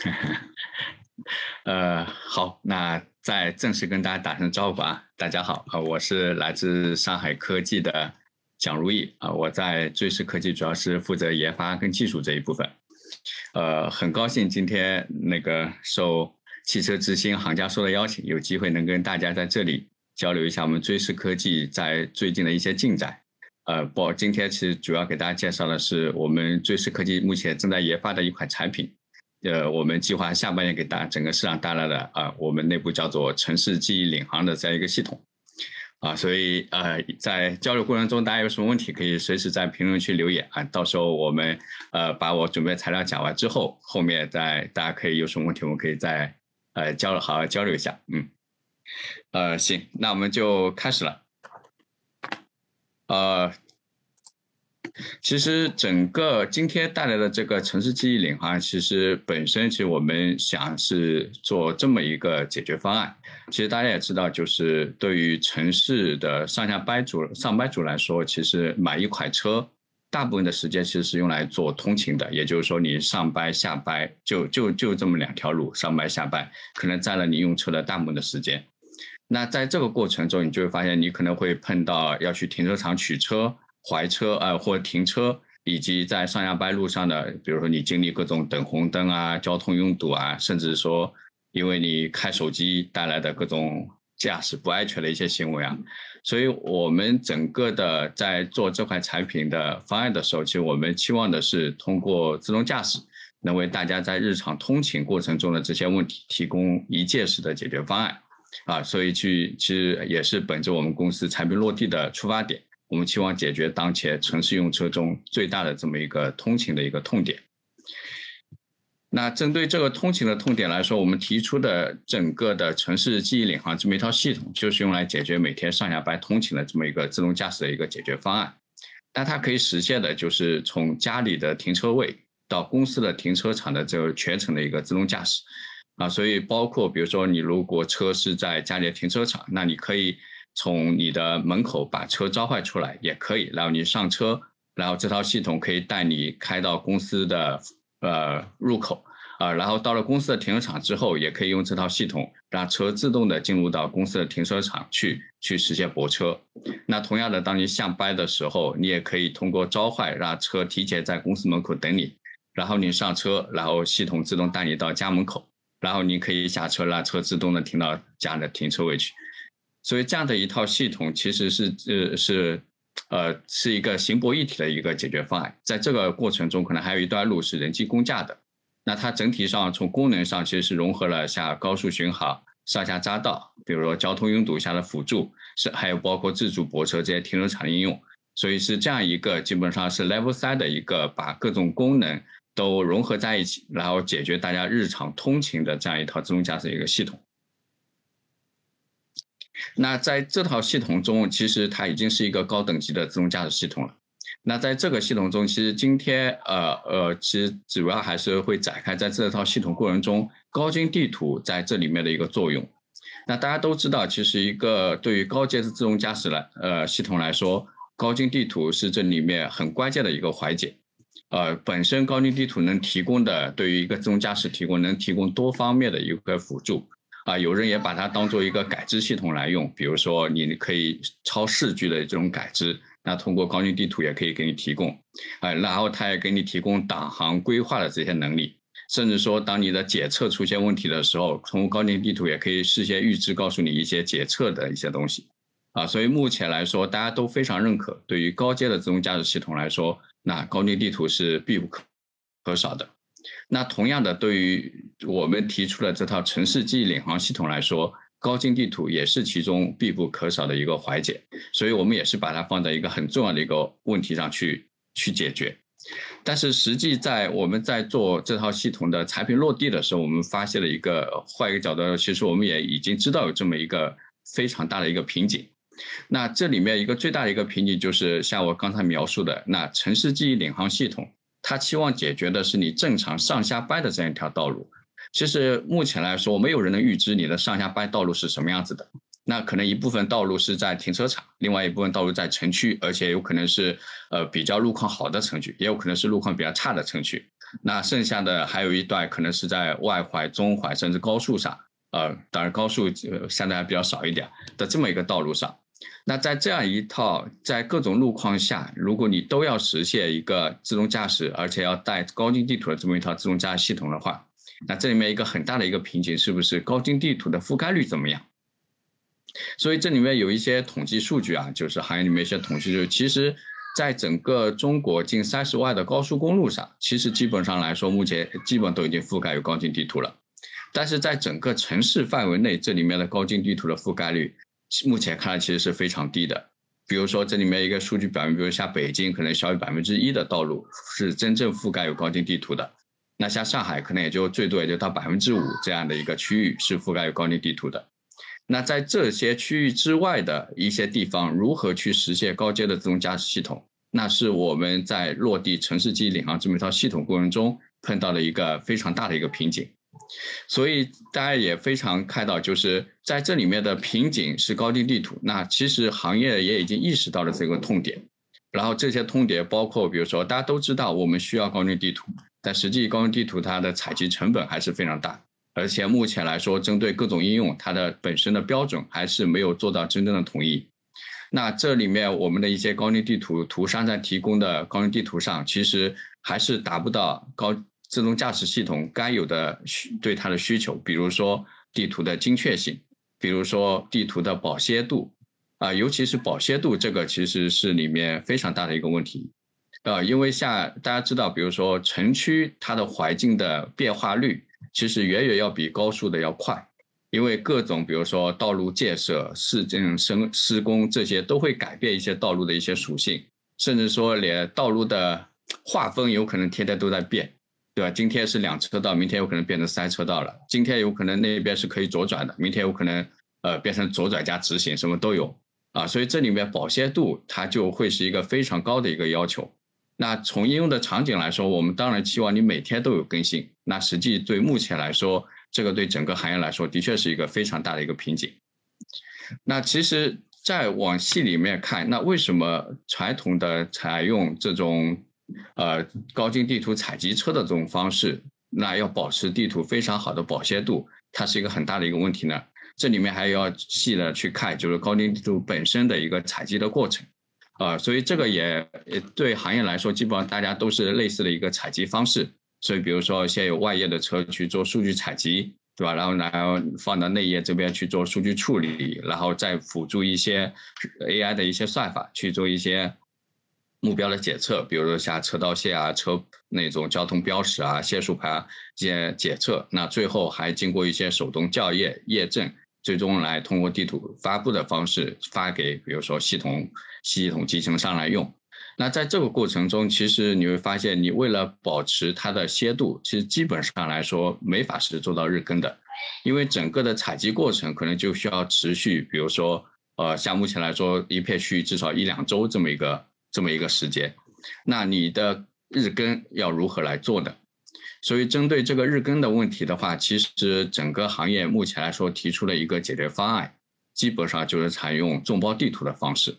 呃，好，那再正式跟大家打声招呼啊，大家好，啊，我是来自上海科技的蒋如意啊，我在追视科技主要是负责研发跟技术这一部分，呃，很高兴今天那个受汽车之星行家说的邀请，有机会能跟大家在这里交流一下我们追视科技在最近的一些进展，呃，不，今天其实主要给大家介绍的是我们追视科技目前正在研发的一款产品。呃，我们计划下半年给大整个市场带来的啊，我们内部叫做城市记忆领航的这样一个系统，啊，所以呃，在交流过程中，大家有什么问题可以随时在评论区留言啊，到时候我们呃把我准备材料讲完之后，后面再大家可以有什么问题，我们可以再呃交流好好交流一下，嗯，呃，行，那我们就开始了，呃。其实整个今天带来的这个城市记忆领航，其实本身其实我们想是做这么一个解决方案。其实大家也知道，就是对于城市的上下班族、上班族来说，其实买一款车，大部分的时间其实是用来做通勤的。也就是说，你上班下班就就就这么两条路，上班下班可能占了你用车的大部分的时间。那在这个过程中，你就会发现，你可能会碰到要去停车场取车。怀车啊，或停车，以及在上下班路上的，比如说你经历各种等红灯啊、交通拥堵啊，甚至说因为你开手机带来的各种驾驶不安全的一些行为啊，所以我们整个的在做这款产品的方案的时候，其实我们期望的是通过自动驾驶，能为大家在日常通勤过程中的这些问题提供一键式的解决方案啊，所以去其实也是本着我们公司产品落地的出发点。我们期望解决当前城市用车中最大的这么一个通勤的一个痛点。那针对这个通勤的痛点来说，我们提出的整个的城市记忆领航这么一套系统，就是用来解决每天上下班通勤的这么一个自动驾驶的一个解决方案。但它可以实现的就是从家里的停车位到公司的停车场的这个全程的一个自动驾驶啊。所以包括比如说你如果车是在家里的停车场，那你可以。从你的门口把车召唤出来也可以，然后你上车，然后这套系统可以带你开到公司的呃入口啊，然后到了公司的停车场之后，也可以用这套系统让车自动的进入到公司的停车场去去实现泊车。那同样的，当你下班的时候，你也可以通过召唤让车提前在公司门口等你，然后你上车，然后系统自动带你到家门口，然后你可以下车，让车自动的停到家的停车位去。所以这样的一套系统其实是呃是，呃是一个行博一体的一个解决方案。在这个过程中，可能还有一段路是人机共驾的。那它整体上从功能上其实是融合了像高速巡航、上下匝道，比如说交通拥堵下的辅助，是还有包括自主泊车这些停车场应用。所以是这样一个基本上是 Level 三的一个把各种功能都融合在一起，然后解决大家日常通勤的这样一套自动驾驶一个系统。那在这套系统中，其实它已经是一个高等级的自动驾驶系统了。那在这个系统中，其实今天呃呃，其实主要还是会展开在这套系统过程中，高精地图在这里面的一个作用。那大家都知道，其实一个对于高阶的自动驾驶来呃系统来说，高精地图是这里面很关键的一个环节。呃，本身高精地图能提供的，对于一个自动驾驶提供能提供多方面的一个辅助。啊，有人也把它当做一个感知系统来用，比如说你可以超视距的这种感知，那通过高精地图也可以给你提供，啊，然后它也给你提供导航规划的这些能力，甚至说当你的检测出现问题的时候，通过高精地图也可以事先预知告诉你一些检测的一些东西，啊，所以目前来说大家都非常认可，对于高阶的自动驾驶系统来说，那高精地图是必不可可少的。那同样的，对于我们提出的这套城市记忆领航系统来说，高精地图也是其中必不可少的一个环节，所以我们也是把它放在一个很重要的一个问题上去去解决。但是实际在我们在做这套系统的产品落地的时候，我们发现了一个换一个角度，其实我们也已经知道有这么一个非常大的一个瓶颈。那这里面一个最大的一个瓶颈就是像我刚才描述的，那城市记忆领航系统。他期望解决的是你正常上下班的这样一条道路。其实目前来说，没有人能预知你的上下班道路是什么样子的。那可能一部分道路是在停车场，另外一部分道路在城区，而且有可能是呃比较路况好的城区，也有可能是路况比较差的城区。那剩下的还有一段可能是在外环、中环甚至高速上，呃，当然高速呃相对还比较少一点的这么一个道路上。那在这样一套在各种路况下，如果你都要实现一个自动驾驶，而且要带高精地图的这么一套自动驾驶系统的话，那这里面一个很大的一个瓶颈是不是高精地图的覆盖率怎么样？所以这里面有一些统计数据啊，就是行业里面一些统计，就是其实在整个中国近三十万的高速公路上，其实基本上来说，目前基本都已经覆盖有高精地图了。但是在整个城市范围内，这里面的高精地图的覆盖率，目前看来其实是非常低的。比如说这里面一个数据表明，比如像北京可能小于百分之一的道路是真正覆盖有高精地图的，那像上海可能也就最多也就到百分之五这样的一个区域是覆盖有高精地图的。那在这些区域之外的一些地方，如何去实现高阶的自动驾驶系统？那是我们在落地城市记忆领航这么一套系统过程中碰到了一个非常大的一个瓶颈。所以大家也非常看到，就是在这里面的瓶颈是高精地图。那其实行业也已经意识到了这个痛点。然后这些痛点包括，比如说大家都知道我们需要高精地图，但实际高精地图它的采集成本还是非常大。而且目前来说，针对各种应用，它的本身的标准还是没有做到真正的统一。那这里面我们的一些高精地图图商在提供的高精地图上，其实还是达不到高自动驾驶系统该有的需对它的需求。比如说地图的精确性，比如说地图的保鲜度，啊，尤其是保鲜度这个其实是里面非常大的一个问题。啊，因为像大家知道，比如说城区它的环境的变化率。其实远远要比高速的要快，因为各种比如说道路建设、市政施施工这些都会改变一些道路的一些属性，甚至说连道路的划分有可能天天都在变，对吧？今天是两车道，明天有可能变成三车道了；今天有可能那边是可以左转的，明天有可能呃变成左转加直行，什么都有啊。所以这里面保鲜度它就会是一个非常高的一个要求。那从应用的场景来说，我们当然期望你每天都有更新。那实际对目前来说，这个对整个行业来说，的确是一个非常大的一个瓶颈。那其实再往细里面看，那为什么传统的采用这种呃高精地图采集车的这种方式，那要保持地图非常好的保鲜度，它是一个很大的一个问题呢？这里面还要细的去看，就是高精地图本身的一个采集的过程。啊，所以这个也对行业来说，基本上大家都是类似的一个采集方式。所以，比如说先有外业的车去做数据采集，对吧？然后然后放到内业这边去做数据处理，然后再辅助一些 AI 的一些算法去做一些目标的检测，比如说像车道线啊、车那种交通标识啊、限速牌啊这些检测。那最后还经过一些手动校验验证。最终来通过地图发布的方式发给，比如说系统系统集成商来用。那在这个过程中，其实你会发现，你为了保持它的鲜度，其实基本上来说没法是做到日更的，因为整个的采集过程可能就需要持续，比如说，呃，像目前来说，一片区域至少一两周这么一个这么一个时间。那你的日更要如何来做呢？所以，针对这个日更的问题的话，其实整个行业目前来说提出了一个解决方案，基本上就是采用众包地图的方式，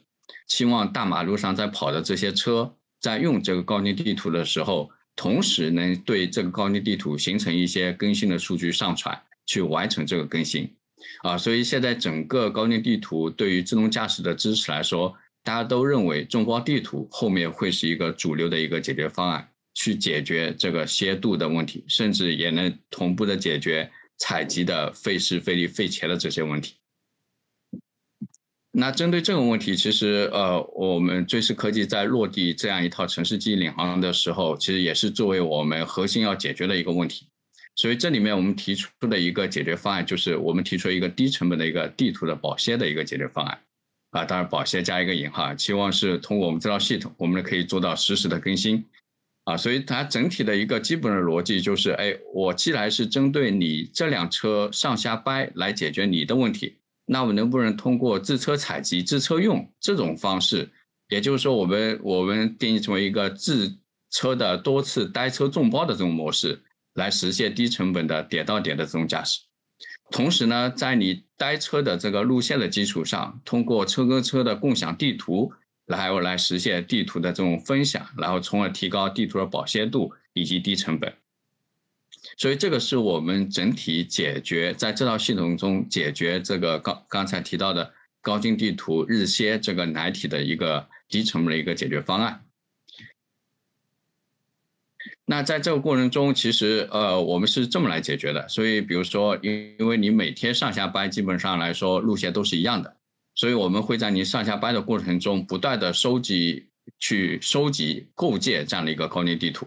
希望大马路上在跑的这些车在用这个高精地图的时候，同时能对这个高精地图形成一些更新的数据上传，去完成这个更新。啊，所以现在整个高精地图对于自动驾驶的支持来说，大家都认为众包地图后面会是一个主流的一个解决方案。去解决这个鲜度的问题，甚至也能同步的解决采集的费时费力费钱的这些问题。那针对这个问题，其实呃，我们追思科技在落地这样一套城市记忆领航的时候，其实也是作为我们核心要解决的一个问题。所以这里面我们提出的一个解决方案，就是我们提出一个低成本的一个地图的保鲜的一个解决方案。啊，当然保鲜加一个引号，期望是通过我们这套系统，我们可以做到实时的更新。啊，所以它整体的一个基本的逻辑就是，哎，我既然是针对你这辆车上下班来解决你的问题，那我能不能通过自车采集、自车用这种方式，也就是说，我们我们定义成为一个自车的多次单车众包的这种模式，来实现低成本的点到点的这种驾驶。同时呢，在你待车的这个路线的基础上，通过车跟车的共享地图。还有来实现地图的这种分享，然后从而提高地图的保鲜度，以及低成本。所以这个是我们整体解决在这套系统中解决这个刚刚才提到的高精地图日歇这个难题的一个低成本的一个解决方案。那在这个过程中，其实呃，我们是这么来解决的。所以，比如说，因因为你每天上下班基本上来说路线都是一样的，所以我们会在你上下班的过程中不断的收集、去收集、构建这样的一个高精地图。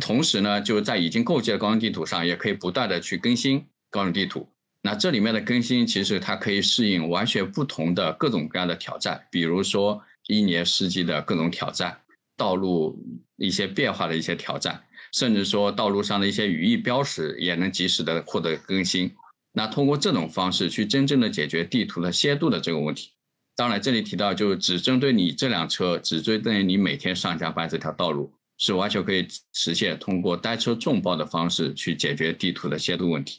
同时呢，就在已经构建的高精地图上，也可以不断的去更新高精地图。那这里面的更新，其实它可以适应完全不同的各种各样的挑战，比如说一年四季的各种挑战，道路一些变化的一些挑战。甚至说道路上的一些语义标识也能及时的获得更新。那通过这种方式去真正的解决地图的楔度的这个问题。当然，这里提到就只针对你这辆车，只针对你每天上下班这条道路，是完全可以实现通过单车众包的方式去解决地图的楔度问题。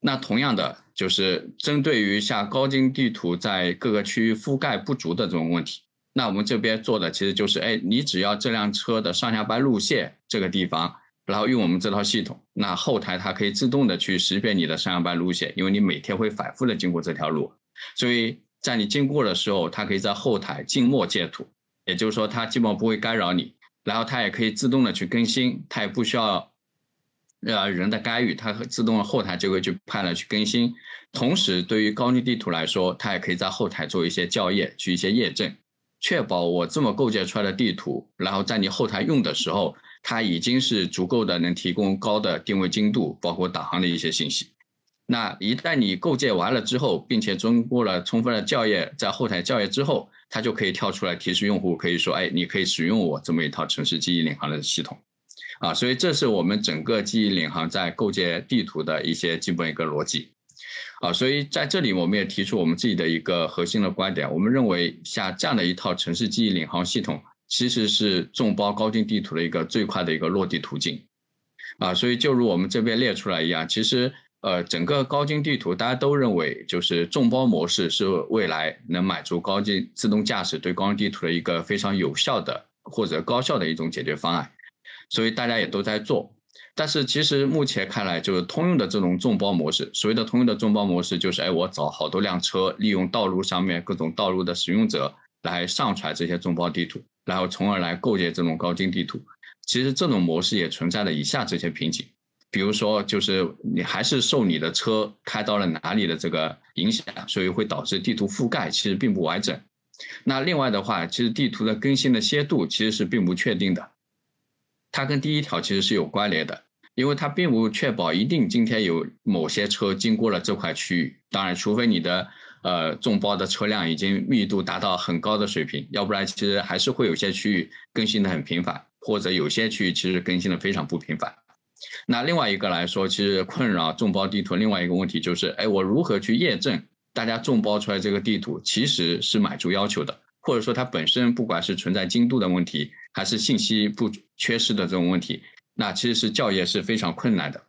那同样的，就是针对于像高精地图在各个区域覆盖不足的这种问题。那我们这边做的其实就是，哎，你只要这辆车的上下班路线这个地方，然后用我们这套系统，那后台它可以自动的去识别你的上下班路线，因为你每天会反复的经过这条路，所以在你经过的时候，它可以在后台静默截图，也就是说它基本不会干扰你，然后它也可以自动的去更新，它也不需要呃人的干预，它自动的后台就会去派了去更新。同时，对于高精地图来说，它也可以在后台做一些校验，去一些验证。确保我这么构建出来的地图，然后在你后台用的时候，它已经是足够的，能提供高的定位精度，包括导航的一些信息。那一旦你构建完了之后，并且经过了充分的校验，在后台校验之后，它就可以跳出来提示用户，可以说，哎，你可以使用我这么一套城市记忆领航的系统。啊，所以这是我们整个记忆领航在构建地图的一些基本一个逻辑。啊，所以在这里我们也提出我们自己的一个核心的观点，我们认为像这样的一套城市记忆领航系统，其实是众包高精地图的一个最快的一个落地途径。啊，所以就如我们这边列出来一样，其实呃整个高精地图大家都认为就是众包模式是未来能满足高精自动驾驶对高精地图的一个非常有效的或者高效的一种解决方案，所以大家也都在做。但是其实目前看来，就是通用的这种众包模式。所谓的通用的众包模式，就是哎，我找好多辆车，利用道路上面各种道路的使用者来上传这些众包地图，然后从而来构建这种高精地图。其实这种模式也存在了以下这些瓶颈，比如说就是你还是受你的车开到了哪里的这个影响，所以会导致地图覆盖其实并不完整。那另外的话，其实地图的更新的楔度其实是并不确定的。它跟第一条其实是有关联的，因为它并不确保一定今天有某些车经过了这块区域。当然，除非你的呃众包的车辆已经密度达到很高的水平，要不然其实还是会有些区域更新的很频繁，或者有些区域其实更新的非常不频繁。那另外一个来说，其实困扰众包地图另外一个问题就是，哎，我如何去验证大家众包出来这个地图其实是满足要求的，或者说它本身不管是存在精度的问题。还是信息不缺失的这种问题，那其实是校验是非常困难的。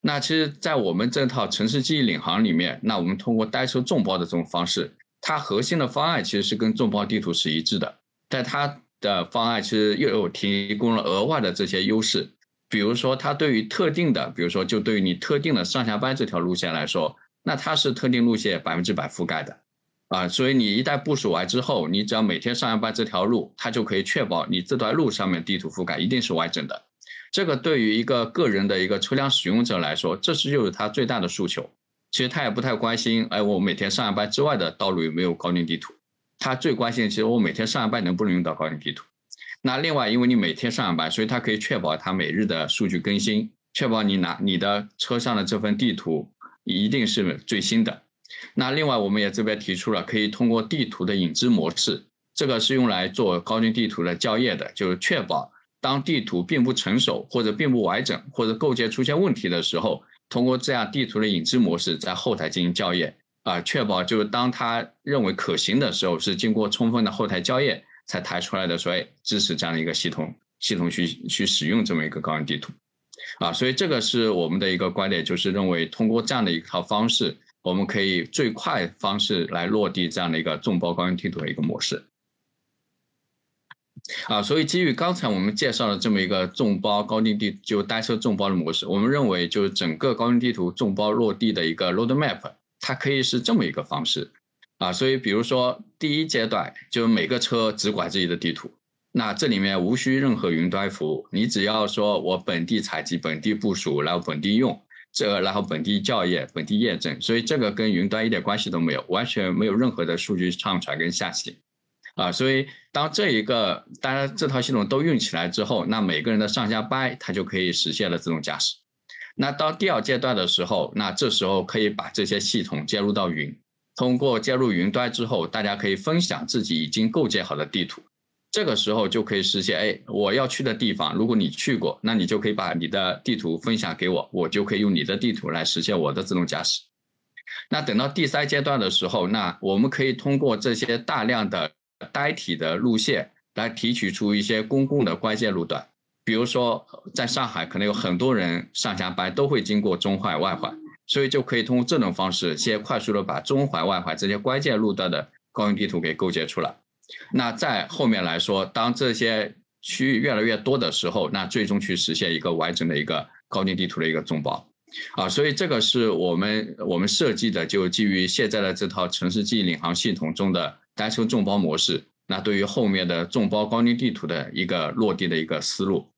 那其实，在我们这套城市记忆领航里面，那我们通过单车众包的这种方式，它核心的方案其实是跟众包地图是一致的，但它的方案其实又有提供了额外的这些优势，比如说它对于特定的，比如说就对于你特定的上下班这条路线来说，那它是特定路线百分之百覆盖的。啊，所以你一旦部署完之后，你只要每天上下班这条路，它就可以确保你这段路上面地图覆盖一定是完整的。这个对于一个个人的一个车辆使用者来说，这是就是他最大的诉求。其实他也不太关心，哎，我每天上下班之外的道路有没有高精地图？他最关心其实我每天上下班能不能用到高精地图。那另外，因为你每天上下班，所以它可以确保它每日的数据更新，确保你拿你的车上的这份地图一定是最新的。那另外，我们也这边提出了可以通过地图的引知模式，这个是用来做高精地图的校验的，就是确保当地图并不成熟或者并不完整或者构建出现问题的时候，通过这样地图的引知模式在后台进行校验啊，确保就是当他认为可行的时候，是经过充分的后台校验才抬出来的，所以支持这样的一个系统系统去去使用这么一个高精地图啊，所以这个是我们的一个观点，就是认为通过这样的一套方式。我们可以最快方式来落地这样的一个众包高精地图的一个模式。啊，所以基于刚才我们介绍的这么一个众包高精地就单车众包的模式，我们认为就是整个高精地图众包落地的一个 roadmap，它可以是这么一个方式。啊，所以比如说第一阶段，就是每个车只管自己的地图，那这里面无需任何云端服务，你只要说我本地采集、本地部署，然后本地用，这然后本地校验、本地验证，所以这个跟云端一点关系都没有，完全没有任何的数据上传跟下洗。啊，所以当这一个大家这套系统都用起来之后，那每个人的上下班它就可以实现了自动驾驶。那到第二阶段的时候，那这时候可以把这些系统接入到云。通过接入云端之后，大家可以分享自己已经构建好的地图，这个时候就可以实现。哎，我要去的地方，如果你去过，那你就可以把你的地图分享给我，我就可以用你的地图来实现我的自动驾驶。那等到第三阶段的时候，那我们可以通过这些大量的单体的路线来提取出一些公共的关键路段，比如说在上海，可能有很多人上下班都会经过中环、外环。所以就可以通过这种方式，先快速的把中环、外环这些关键路段的高精地图给构建出来。那在后面来说，当这些区域越来越多的时候，那最终去实现一个完整的一个高精地图的一个众包。啊，所以这个是我们我们设计的，就基于现在的这套城市记忆领航系统中的单车众包模式。那对于后面的众包高精地图的一个落地的一个思路。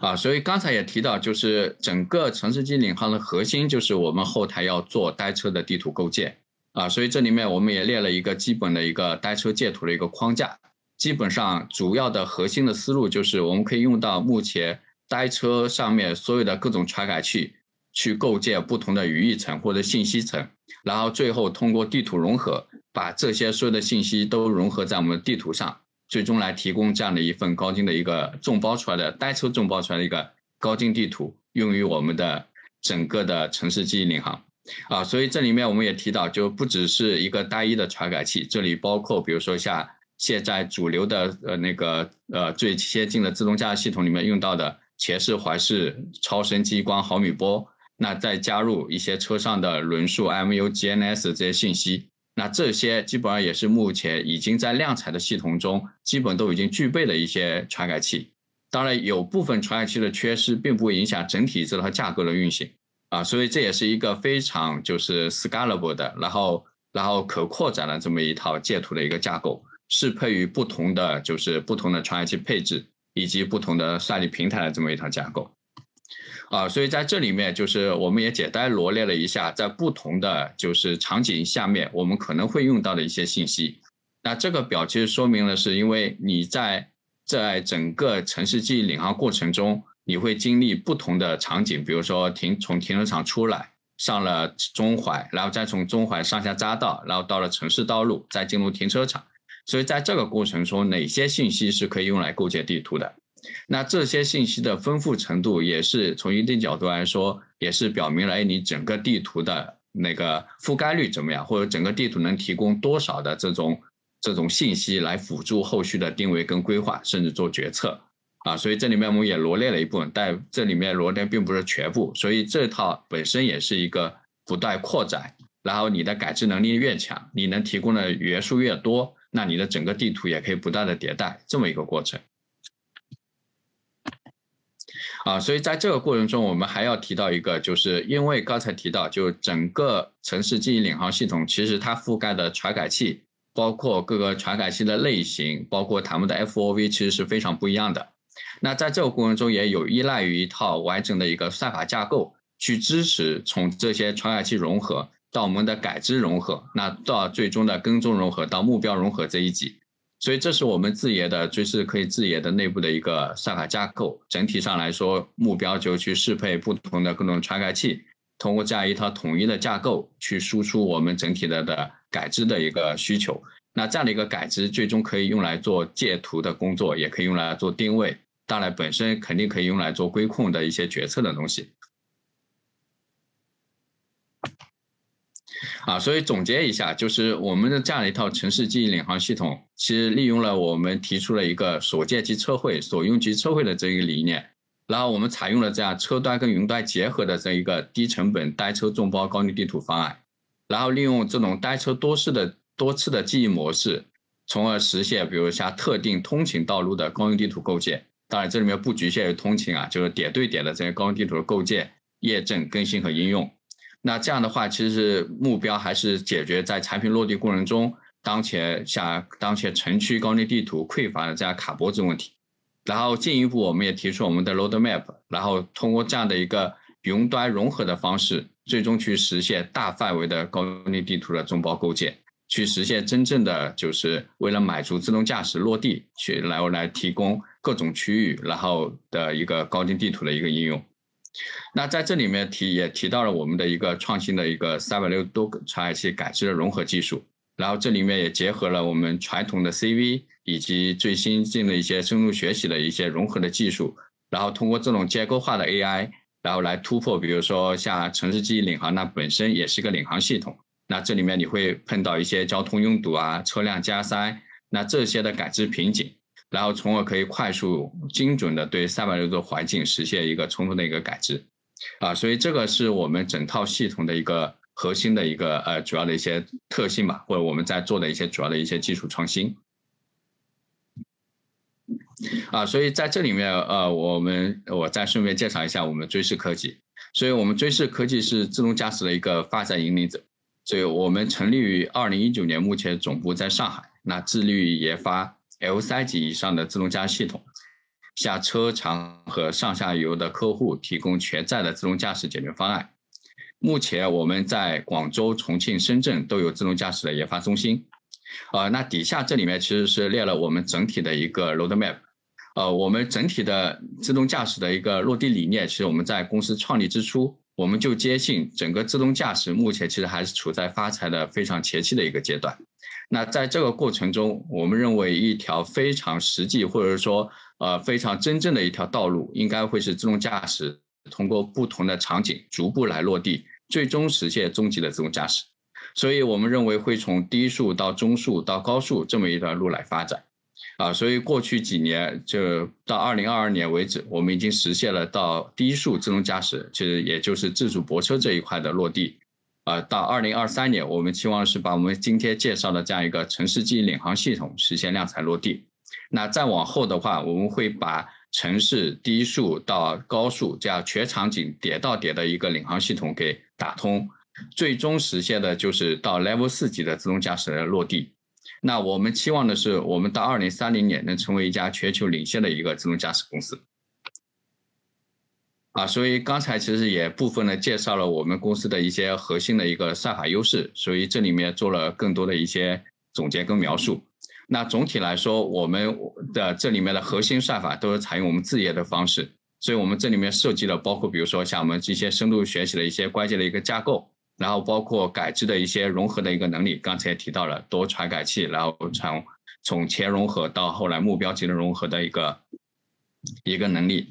啊，所以刚才也提到，就是整个城市记忆领航的核心就是我们后台要做单车的地图构建啊，所以这里面我们也列了一个基本的一个单车界图的一个框架，基本上主要的核心的思路就是我们可以用到目前单车上面所有的各种传感器去构建不同的语义层或者信息层，然后最后通过地图融合，把这些所有的信息都融合在我们的地图上。最终来提供这样的一份高精的一个众包出来的单车众包出来的一个高精地图，用于我们的整个的城市记忆领航啊。所以这里面我们也提到，就不只是一个单一的传感器，这里包括比如说像现在主流的呃那个呃最先进的自动驾驶系统里面用到的前视、环视、超声激光、毫米波，那再加入一些车上的轮速、MU、GNS 这些信息。那这些基本上也是目前已经在量产的系统中，基本都已经具备的一些传感器。当然，有部分传感器的缺失，并不会影响整体这套架构的运行啊。所以这也是一个非常就是 scalable 的，然后然后可扩展的这么一套建图的一个架构，适配于不同的就是不同的传感器配置以及不同的算力平台的这么一套架构。啊，所以在这里面，就是我们也简单罗列了一下，在不同的就是场景下面，我们可能会用到的一些信息。那这个表其实说明了，是因为你在在整个城市记忆领航过程中，你会经历不同的场景，比如说停从停车场出来，上了中环，然后再从中环上下匝道，然后到了城市道路，再进入停车场。所以在这个过程中，哪些信息是可以用来构建地图的？那这些信息的丰富程度，也是从一定角度来说，也是表明了，你整个地图的那个覆盖率怎么样，或者整个地图能提供多少的这种这种信息来辅助后续的定位跟规划，甚至做决策啊。所以这里面我们也罗列了一部分，但这里面罗列并不是全部，所以这套本身也是一个不断扩展，然后你的感知能力越强，你能提供的元素越多，那你的整个地图也可以不断的迭代，这么一个过程。啊，所以在这个过程中，我们还要提到一个，就是因为刚才提到，就整个城市记忆领航系统，其实它覆盖的传感器，包括各个传感器的类型，包括他们的 FOV，其实是非常不一样的。那在这个过程中，也有依赖于一套完整的一个算法架构，去支持从这些传感器融合到我们的感知融合，那到最终的跟踪融合到目标融合这一级。所以这是我们自研的，就是可以自研的内部的一个算法架构。整体上来说，目标就去适配不同的各种传感器，通过这样一套统一的架构去输出我们整体的的感知的一个需求。那这样的一个感知，最终可以用来做建图的工作，也可以用来做定位。当然，本身肯定可以用来做规控的一些决策的东西。啊，所以总结一下，就是我们的这样一套城市记忆领航系统，其实利用了我们提出了一个所见即测绘、所用即测绘的这一个理念，然后我们采用了这样车端跟云端结合的这一个低成本单车众包高精地图方案，然后利用这种单车多式的多次的记忆模式，从而实现比如像特定通勤道路的高精地图构建。当然，这里面不局限于通勤啊，就是点对点的这些高精地图的构建、验证、更新和应用。那这样的话，其实是目标还是解决在产品落地过程中，当前像当前城区高精地图匮乏的这样卡脖子问题。然后进一步，我们也提出我们的 roadmap，然后通过这样的一个云端融合的方式，最终去实现大范围的高精地图的众包构建，去实现真正的就是为了满足自动驾驶落地，去来来提供各种区域然后的一个高精地图的一个应用。那在这里面提也提到了我们的一个创新的一个三百六十多传感器感知的融合技术，然后这里面也结合了我们传统的 CV 以及最新进的一些深度学习的一些融合的技术，然后通过这种结构化的 AI，然后来突破，比如说像城市记忆领航，那本身也是一个领航系统，那这里面你会碰到一些交通拥堵啊、车辆加塞，那这些的感知瓶颈。然后，从而可以快速、精准的对三百六十度环境实现一个充分的一个感知，啊，所以这个是我们整套系统的一个核心的一个呃主要的一些特性吧，或者我们在做的一些主要的一些技术创新，啊，所以在这里面呃，我们我再顺便介绍一下我们追视科技，所以我们追视科技是自动驾驶的一个发展引领者，所以我们成立于二零一九年，目前总部在上海，那致力于研发。L 三级以上的自动驾驶系统，向车厂和上下游的客户提供全站的自动驾驶解决方案。目前我们在广州、重庆、深圳都有自动驾驶的研发中心。呃，那底下这里面其实是列了我们整体的一个 roadmap。呃，我们整体的自动驾驶的一个落地理念，其实我们在公司创立之初，我们就坚信整个自动驾驶目前其实还是处在发财的非常前期的一个阶段。那在这个过程中，我们认为一条非常实际或者说呃非常真正的一条道路，应该会是自动驾驶通过不同的场景逐步来落地，最终实现终极的自动驾驶。所以我们认为会从低速到中速到高速这么一段路来发展，啊，所以过去几年就到二零二二年为止，我们已经实现了到低速自动驾驶，其实也就是自主泊车这一块的落地。啊，到二零二三年，我们期望是把我们今天介绍的这样一个城市记忆领航系统实现量产落地。那再往后的话，我们会把城市低速到高速这样全场景点到点的一个领航系统给打通，最终实现的就是到 Level 四级的自动驾驶的落地。那我们期望的是，我们到二零三零年能成为一家全球领先的一个自动驾驶公司。啊，所以刚才其实也部分的介绍了我们公司的一些核心的一个算法优势，所以这里面做了更多的一些总结跟描述。那总体来说，我们的这里面的核心算法都是采用我们自研的方式，所以我们这里面设计了包括比如说像我们这些深度学习的一些关键的一个架构，然后包括感知的一些融合的一个能力，刚才也提到了多传感器，然后从从前融合到后来目标级的融合的一个一个能力。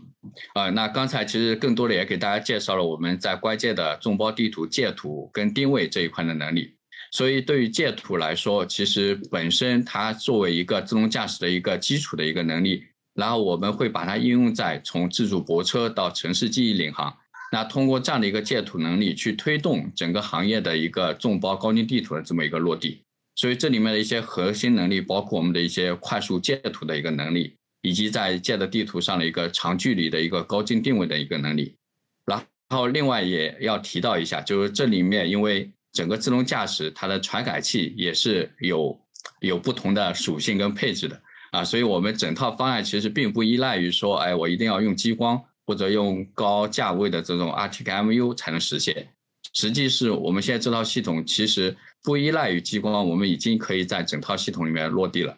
啊，那刚才其实更多的也给大家介绍了我们在关键的众包地图建图跟定位这一块的能力。所以对于建图来说，其实本身它作为一个自动驾驶的一个基础的一个能力，然后我们会把它应用在从自主泊车到城市记忆领航。那通过这样的一个建图能力去推动整个行业的一个众包高精地图的这么一个落地。所以这里面的一些核心能力，包括我们的一些快速建图的一个能力。以及在建的地图上的一个长距离的一个高精定位的一个能力，然后另外也要提到一下，就是这里面因为整个自动驾驶它的传感器也是有有不同的属性跟配置的啊，所以我们整套方案其实并不依赖于说，哎，我一定要用激光或者用高价位的这种 RTKMU 才能实现，实际是我们现在这套系统其实不依赖于激光，我们已经可以在整套系统里面落地了。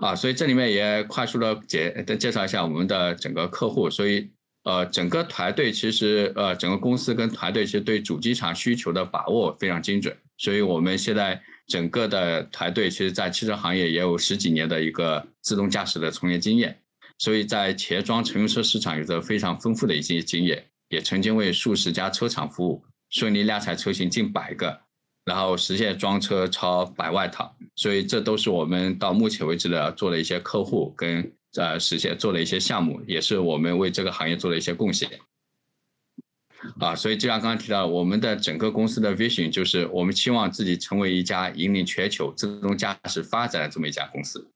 啊，所以这里面也快速的介介绍一下我们的整个客户。所以，呃，整个团队其实，呃，整个公司跟团队其实对主机厂需求的把握非常精准。所以我们现在整个的团队，其实在汽车行业也有十几年的一个自动驾驶的从业经验，所以在前装乘用车市场有着非常丰富的一些经验，也曾经为数十家车厂服务，顺利量产车型近百个。然后实现装车超百万套，所以这都是我们到目前为止的做了一些客户跟呃实现做了一些项目，也是我们为这个行业做了一些贡献。啊，所以就像刚刚提到，我们的整个公司的 vision 就是我们期望自己成为一家引领全球自动驾驶发展的这么一家公司。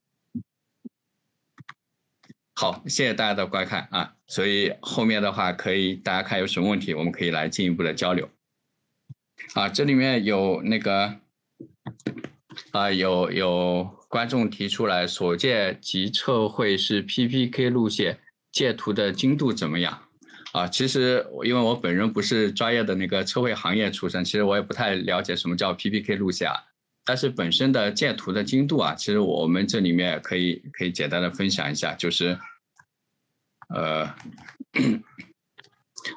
好，谢谢大家的观看啊，所以后面的话可以大家看有什么问题，我们可以来进一步的交流。啊，这里面有那个啊，有有观众提出来，所见及测绘是 PPK 路线，截图的精度怎么样？啊，其实因为我本人不是专业的那个测绘行业出身，其实我也不太了解什么叫 PPK 路线啊。但是本身的建图的精度啊，其实我们这里面可以可以简单的分享一下，就是，呃，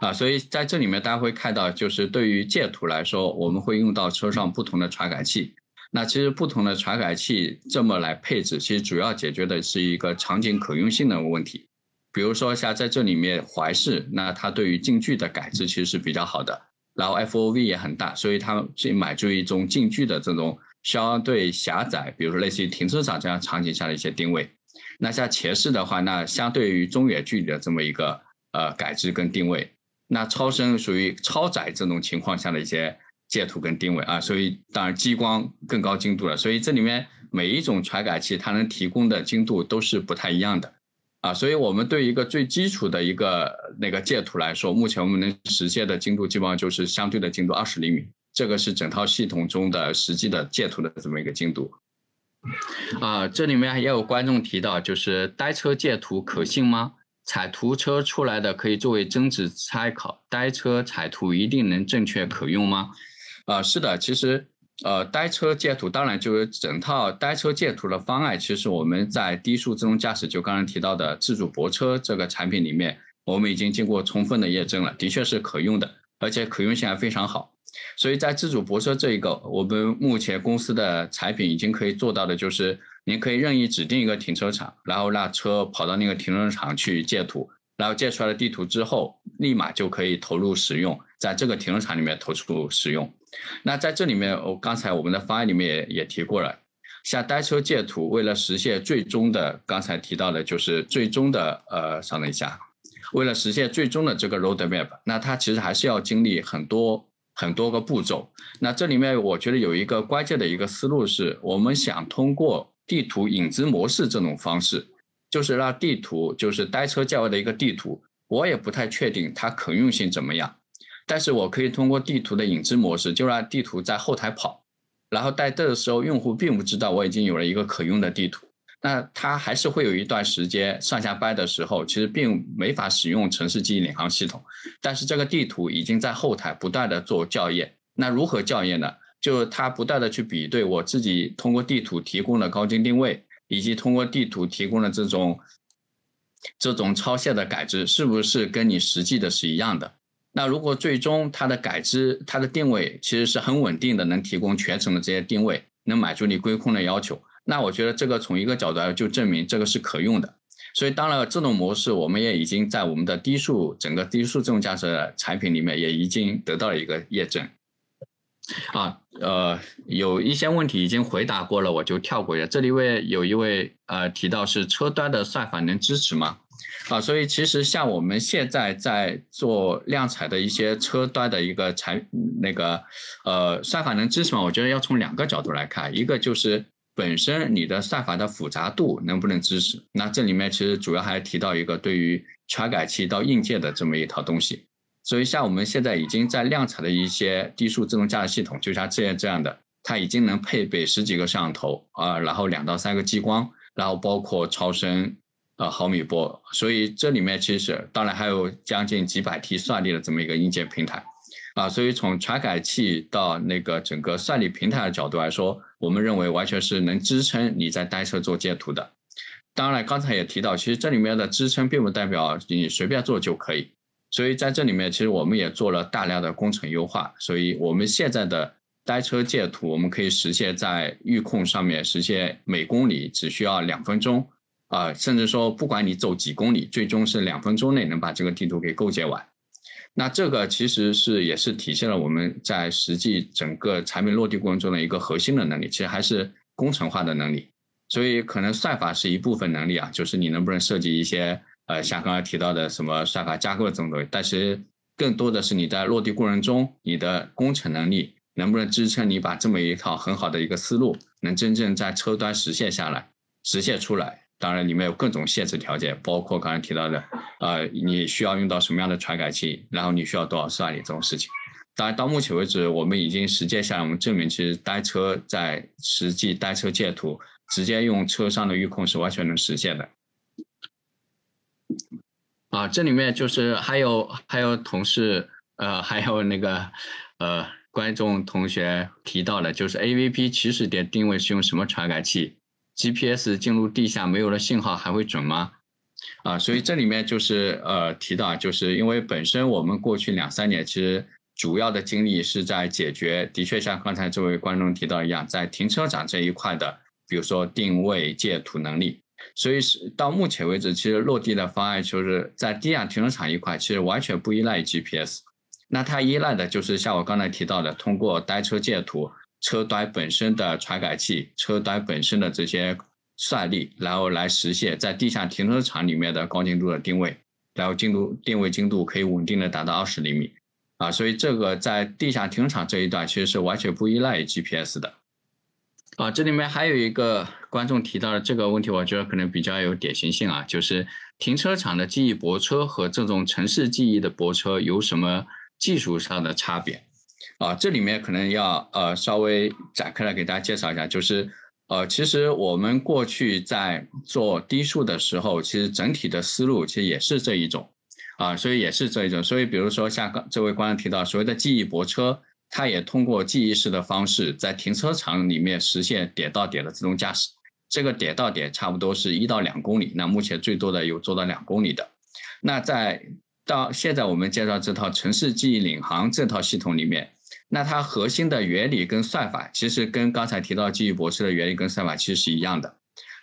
啊，所以在这里面大家会看到，就是对于建图来说，我们会用到车上不同的传感器。那其实不同的传感器这么来配置，其实主要解决的是一个场景可用性的问题。比如说像在这里面怀视，那它对于近距的感知其实是比较好的，然后 FOV 也很大，所以它是满足一种近距的这种相对狭窄，比如说类似于停车场这样场景下的一些定位。那像前视的话，那相对于中远距离的这么一个呃感知跟定位，那超声属于超窄这种情况下的一些截图跟定位啊，所以当然激光更高精度了，所以这里面每一种传感器它能提供的精度都是不太一样的。啊，所以我们对一个最基础的一个那个截图来说，目前我们能实现的精度基本上就是相对的精度二十厘米，这个是整套系统中的实际的截图的这么一个精度。啊，这里面也有观众提到，就是呆车借图可信吗？彩图车出来的可以作为真值参考，呆车彩图一定能正确可用吗？啊，是的，其实。呃，呆车借图当然就是整套呆车借图的方案，其实我们在低速自动驾驶，就刚刚提到的自主泊车这个产品里面，我们已经经过充分的验证了，的确是可用的，而且可用性还非常好。所以在自主泊车这一个，我们目前公司的产品已经可以做到的，就是您可以任意指定一个停车场，然后让车跑到那个停车场去借图，然后借出来的地图之后，立马就可以投入使用，在这个停车场里面投出使用。那在这里面，我刚才我们的方案里面也也提过了，像单车借图，为了实现最终的刚才提到的，就是最终的呃，稍等一下，为了实现最终的这个 roadmap，那它其实还是要经历很多很多个步骤。那这里面我觉得有一个关键的一个思路是，我们想通过地图影子模式这种方式，就是让地图就是单车价位的一个地图，我也不太确定它可用性怎么样。但是我可以通过地图的影子模式，就让地图在后台跑，然后在这个时候，用户并不知道我已经有了一个可用的地图，那他还是会有一段时间上下班的时候，其实并没法使用城市记忆领航系统，但是这个地图已经在后台不断的做校验。那如何校验呢？就他不断的去比对我自己通过地图提供的高精定位，以及通过地图提供的这种这种超限的感知，是不是跟你实际的是一样的？那如果最终它的感知、它的定位其实是很稳定的，能提供全程的这些定位，能满足你规控的要求，那我觉得这个从一个角度来就证明这个是可用的。所以当然这种模式我们也已经在我们的低速整个低速自动驾驶产品里面也已经得到了一个验证。啊，呃，有一些问题已经回答过了，我就跳过一下。这里位有一位呃提到是车端的算法能支持吗？啊，所以其实像我们现在在做量产的一些车端的一个产那个呃算法能支持吗？我觉得要从两个角度来看，一个就是本身你的算法的复杂度能不能支持。那这里面其实主要还提到一个对于传感器到硬件的这么一套东西。所以像我们现在已经在量产的一些低速自动驾驶系统，就像这样这样的，它已经能配备十几个摄像头啊，然后两到三个激光，然后包括超声。啊，毫米波，所以这里面其实当然还有将近几百 T 算力的这么一个硬件平台，啊，所以从传感器到那个整个算力平台的角度来说，我们认为完全是能支撑你在单车做截图的。当然，刚才也提到，其实这里面的支撑并不代表你随便做就可以，所以在这里面其实我们也做了大量的工程优化，所以我们现在的单车截图，我们可以实现在预控上面实现每公里只需要两分钟。啊，甚至说，不管你走几公里，最终是两分钟内能把这个地图给构建完。那这个其实是也是体现了我们在实际整个产品落地过程中的一个核心的能力，其实还是工程化的能力。所以可能算法是一部分能力啊，就是你能不能设计一些呃，像刚才提到的什么算法架构这种东西。但是更多的是你在落地过程中，你的工程能力能不能支撑你把这么一套很好的一个思路，能真正在车端实现下来，实现出来。当然，里面有各种限制条件，包括刚才提到的，呃，你需要用到什么样的传感器，然后你需要多少算力这种事情。当然，到目前为止，我们已经实践下来，我们证明其实单车在实际单车建图，直接用车上的预控是完全能实现的。啊，这里面就是还有还有同事，呃，还有那个呃观众同学提到的，就是 AVP 起始点定位是用什么传感器？GPS 进入地下没有了信号还会准吗？啊，所以这里面就是呃提到，就是因为本身我们过去两三年其实。主要的精力是在解决，的确像刚才这位观众提到一样，在停车场这一块的，比如说定位借图能力。所以是到目前为止，其实落地的方案就是在地下停车场一块，其实完全不依赖 GPS。那它依赖的就是像我刚才提到的，通过单车借图、车端本身的传感器、车端本身的这些算力，然后来实现在地下停车场里面的高精度的定位，然后精度定位精度可以稳定的达到二十厘米。啊，所以这个在地下停车场这一段其实是完全不依赖于 GPS 的。啊，这里面还有一个观众提到的这个问题，我觉得可能比较有典型性啊，就是停车场的记忆泊车和这种城市记忆的泊车有什么技术上的差别？啊，这里面可能要呃稍微展开来给大家介绍一下，就是呃，其实我们过去在做低速的时候，其实整体的思路其实也是这一种。啊，所以也是这一种，所以比如说像刚这位观众提到所谓的记忆泊车，它也通过记忆式的方式在停车场里面实现点到点的自动驾驶。这个点到点差不多是一到两公里，那目前最多的有做到两公里的。那在到现在我们介绍这套城市记忆领航这套系统里面，那它核心的原理跟算法其实跟刚才提到记忆泊车的原理跟算法其实是一样的。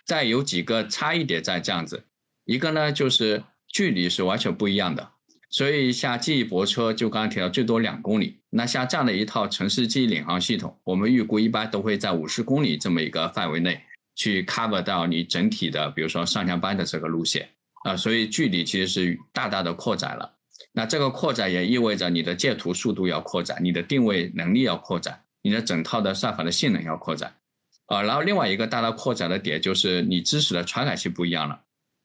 再有几个差异点在这样子，一个呢就是。距离是完全不一样的，所以像记忆泊车就刚刚提到最多两公里，那像这样的一套城市记忆领航系统，我们预估一般都会在五十公里这么一个范围内去 cover 到你整体的，比如说上下班的这个路线啊，所以距离其实是大大的扩展了。那这个扩展也意味着你的建图速度要扩展，你的定位能力要扩展，你的整套的算法的性能要扩展啊。然后另外一个大大扩展的点就是你支持的传感器不一样了。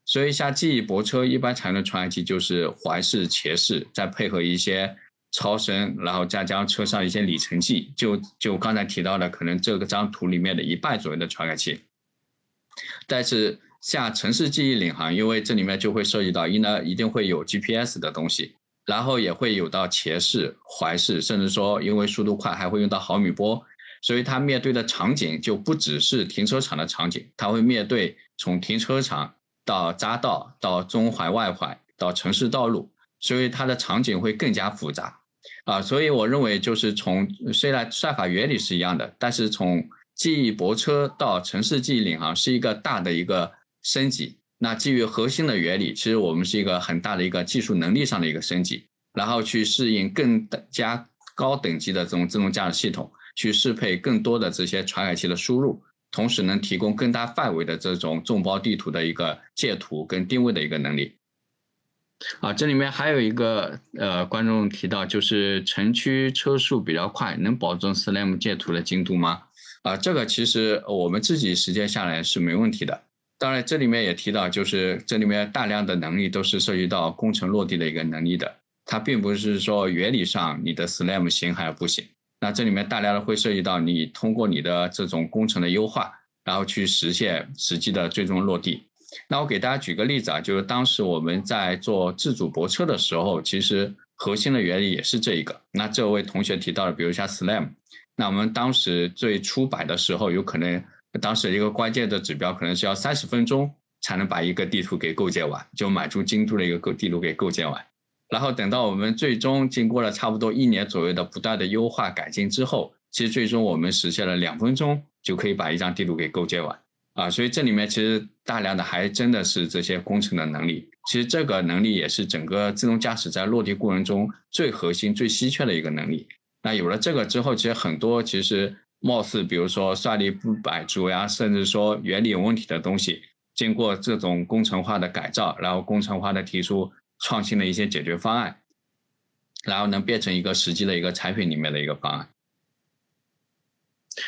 所以，像记忆泊车一般常用的传感器就是环视、斜视，再配合一些超声，然后再加上车上一些里程计，就就刚才提到的，可能这个张图里面的一半左右的传感器。但是，像城市记忆领航，因为这里面就会涉及到一呢，一定会有 GPS 的东西，然后也会有到前视、环视，甚至说因为速度快，还会用到毫米波，所以它面对的场景就不只是停车场的场景，它会面对从停车场。到匝道，到中环外环，到城市道路，所以它的场景会更加复杂啊。所以我认为，就是从虽然算法原理是一样的，但是从记忆泊车到城市记忆领航是一个大的一个升级。那基于核心的原理，其实我们是一个很大的一个技术能力上的一个升级，然后去适应更加高等级的这种自动驾驶系统，去适配更多的这些传感器的输入。同时能提供更大范围的这种众包地图的一个借图跟定位的一个能力。啊，这里面还有一个呃，观众提到，就是城区车速比较快，能保证 SLAM 借图的精度吗？啊，这个其实我们自己实践下来是没问题的。当然，这里面也提到，就是这里面大量的能力都是涉及到工程落地的一个能力的，它并不是说原理上你的 SLAM 行还是不行。那这里面大量的会涉及到你通过你的这种工程的优化，然后去实现实际的最终落地。那我给大家举个例子啊，就是当时我们在做自主泊车的时候，其实核心的原理也是这一个。那这位同学提到的，比如像 SLAM，那我们当时最初摆的时候，有可能当时一个关键的指标可能是要三十分钟才能把一个地图给构建完，就满足精度的一个构地图给构建完。然后等到我们最终经过了差不多一年左右的不断的优化改进之后，其实最终我们实现了两分钟就可以把一张地图给构建完啊！所以这里面其实大量的还真的是这些工程的能力。其实这个能力也是整个自动驾驶在落地过程中最核心、最稀缺的一个能力。那有了这个之后，其实很多其实貌似比如说算力不百足呀，甚至说原理有问题的东西，经过这种工程化的改造，然后工程化的提出。创新的一些解决方案，然后能变成一个实际的一个产品里面的一个方案。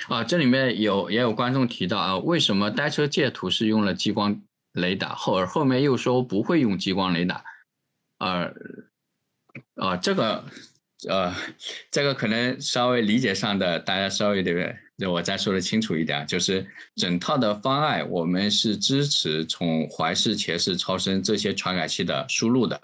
啊，这里面有也有观众提到啊，为什么单车界图是用了激光雷达，后而后面又说不会用激光雷达？呃，啊，这个呃，这个可能稍微理解上的大家稍微的，就我再说的清楚一点，就是整套的方案我们是支持从怀氏、茄氏、超声这些传感器的输入的，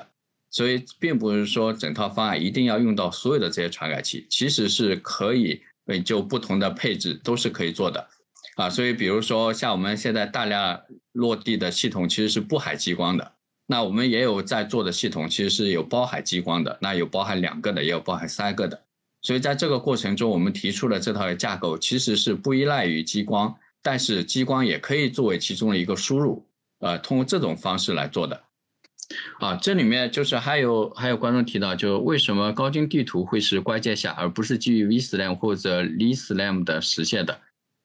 所以并不是说整套方案一定要用到所有的这些传感器，其实是可以。就不同的配置都是可以做的，啊，所以比如说像我们现在大量落地的系统其实是不含激光的，那我们也有在做的系统其实是有包含激光的，那有包含两个的，也有包含三个的，所以在这个过程中，我们提出了这套架构其实是不依赖于激光，但是激光也可以作为其中的一个输入，呃，通过这种方式来做的。啊，这里面就是还有还有观众提到，就是为什么高精地图会是关键下，而不是基于 VSLAM 或者 LSLAM 的实现的？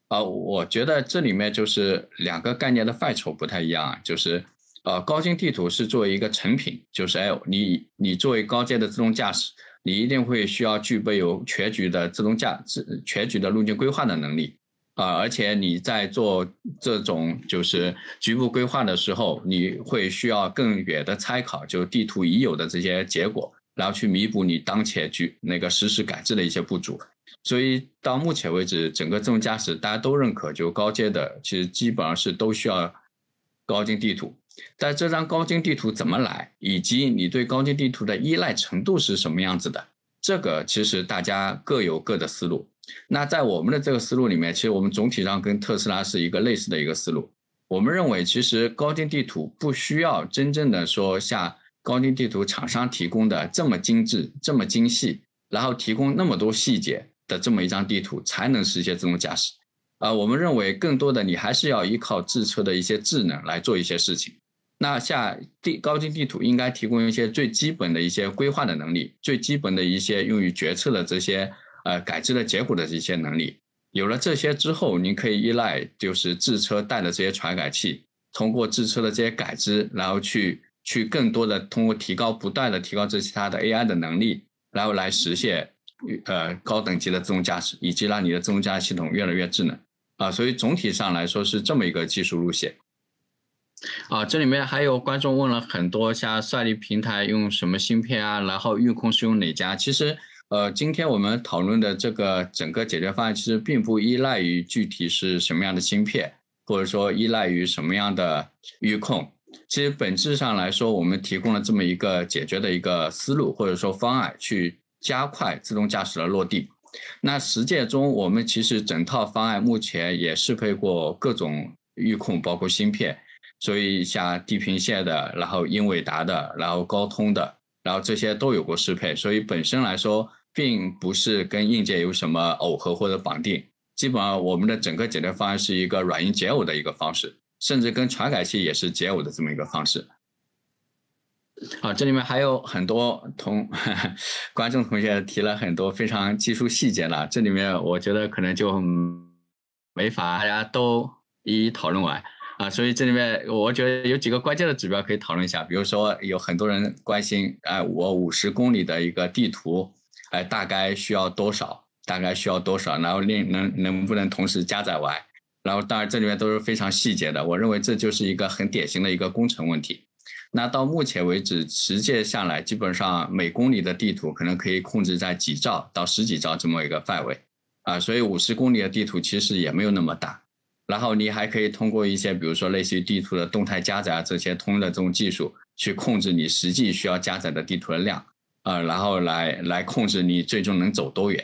啊，我觉得这里面就是两个概念的范畴不太一样啊，就是呃，高精地图是作为一个成品，就是哎，你你作为高阶的自动驾驶，你一定会需要具备有全局的自动驾自全局的路径规划的能力。啊，而且你在做这种就是局部规划的时候，你会需要更远的参考，就地图已有的这些结果，然后去弥补你当前局那个实时改制的一些不足。所以到目前为止，整个自动驾驶大家都认可，就高阶的其实基本上是都需要高精地图。但这张高精地图怎么来，以及你对高精地图的依赖程度是什么样子的，这个其实大家各有各的思路。那在我们的这个思路里面，其实我们总体上跟特斯拉是一个类似的一个思路。我们认为，其实高精地图不需要真正的说像高精地图厂商提供的这么精致、这么精细，然后提供那么多细节的这么一张地图才能实现自动驾驶。啊，我们认为更多的你还是要依靠智车的一些智能来做一些事情。那像地高精地图应该提供一些最基本的一些规划的能力，最基本的一些用于决策的这些。呃，改制的结果的这些能力，有了这些之后，您可以依赖就是智车带的这些传感器，通过智车的这些改知，然后去去更多的通过提高不断的提高这其他的 AI 的能力，然后来实现呃高等级的自动驾驶，以及让你的自动驾驶系统越来越智能啊。所以总体上来说是这么一个技术路线啊。这里面还有观众问了很多，像算力平台用什么芯片啊，然后预控是用哪家？其实。呃，今天我们讨论的这个整个解决方案，其实并不依赖于具体是什么样的芯片，或者说依赖于什么样的预控。其实本质上来说，我们提供了这么一个解决的一个思路，或者说方案，去加快自动驾驶的落地。那实践中，我们其实整套方案目前也适配过各种预控，包括芯片，所以像地平线的，然后英伟达的，然后高通的，然后这些都有过适配。所以本身来说，并不是跟硬件有什么耦合或者绑定，基本上我们的整个解决方案是一个软硬解耦的一个方式，甚至跟传感器也是解耦的这么一个方式。啊，这里面还有很多同 观众同学提了很多非常技术细节了，这里面我觉得可能就没法大家都一一讨论完啊，所以这里面我觉得有几个关键的指标可以讨论一下，比如说有很多人关心，哎，我五十公里的一个地图。哎，大概需要多少？大概需要多少？然后另能能不能同时加载完？然后当然这里面都是非常细节的，我认为这就是一个很典型的一个工程问题。那到目前为止，实践下来，基本上每公里的地图可能可以控制在几兆到十几兆这么一个范围，啊，所以五十公里的地图其实也没有那么大。然后你还可以通过一些，比如说类似于地图的动态加载啊这些通用的这种技术，去控制你实际需要加载的地图的量。啊，然后来来控制你最终能走多远，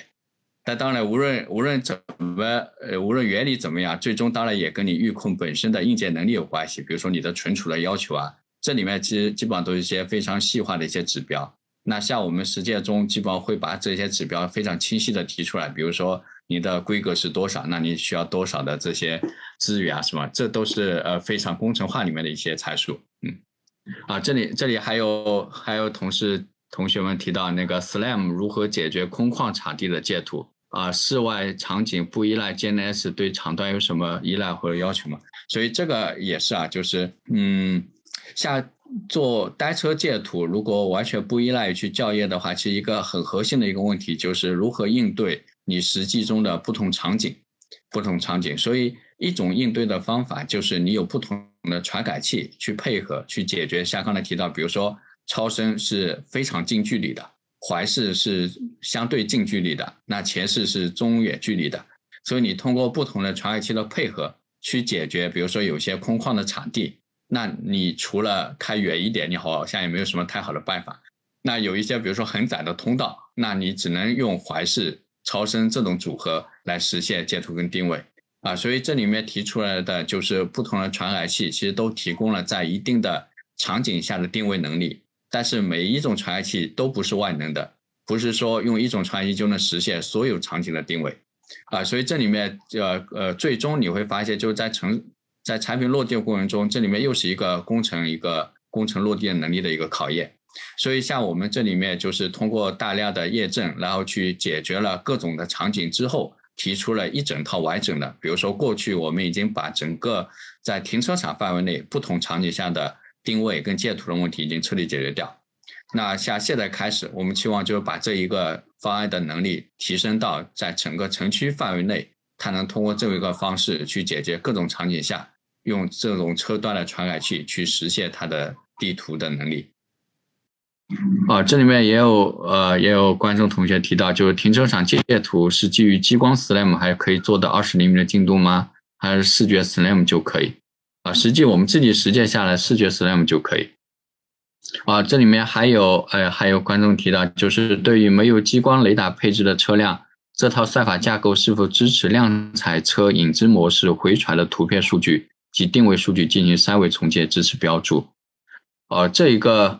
但当然无论无论怎么呃无论原理怎么样，最终当然也跟你预控本身的硬件能力有关系。比如说你的存储的要求啊，这里面其实基本上都是一些非常细化的一些指标。那像我们实践中，基本上会把这些指标非常清晰的提出来。比如说你的规格是多少，那你需要多少的这些资源啊，什么，这都是呃非常工程化里面的一些参数。嗯，啊，这里这里还有还有同事。同学们提到那个 SLAM 如何解决空旷场地的建图啊？室外场景不依赖 GNS，对场端有什么依赖或者要求吗？所以这个也是啊，就是嗯，像做单车借图，如果完全不依赖于去校验的话，其实一个很核心的一个问题就是如何应对你实际中的不同场景，不同场景。所以一种应对的方法就是你有不同的传感器去配合去解决。像刚才提到，比如说超声是非常近距离的，环视是相对近距离的，那前视是中远距离的。所以你通过不同的传感器的配合去解决，比如说有些空旷的场地。那你除了开远一点，你好像也没有什么太好的办法。那有一些，比如说很窄的通道，那你只能用环视、超声这种组合来实现截图跟定位啊。所以这里面提出来的就是不同的传感器，其实都提供了在一定的场景下的定位能力。但是每一种传感器都不是万能的，不是说用一种传感器就能实现所有场景的定位啊。所以这里面呃呃，最终你会发现就是在成。在产品落地的过程中，这里面又是一个工程一个工程落地能力的一个考验。所以像我们这里面就是通过大量的验证，然后去解决了各种的场景之后，提出了一整套完整的。比如说过去我们已经把整个在停车场范围内不同场景下的定位跟建图的问题已经彻底解决掉。那像现在开始，我们期望就是把这一个方案的能力提升到在整个城区范围内，它能通过这么一个方式去解决各种场景下。用这种车端的传感器去实现它的地图的能力。啊，这里面也有呃也有观众同学提到，就是停车场截图是基于激光 SLAM 还可以做到二十厘米的精度吗？还是视觉 SLAM 就可以？啊，实际我们自己实践下来，视觉 SLAM 就可以。啊，这里面还有呃还有观众提到，就是对于没有激光雷达配置的车辆，这套算法架构是否支持量产车影子模式回传的图片数据？及定位数据进行三维重建支持标注，啊，这一个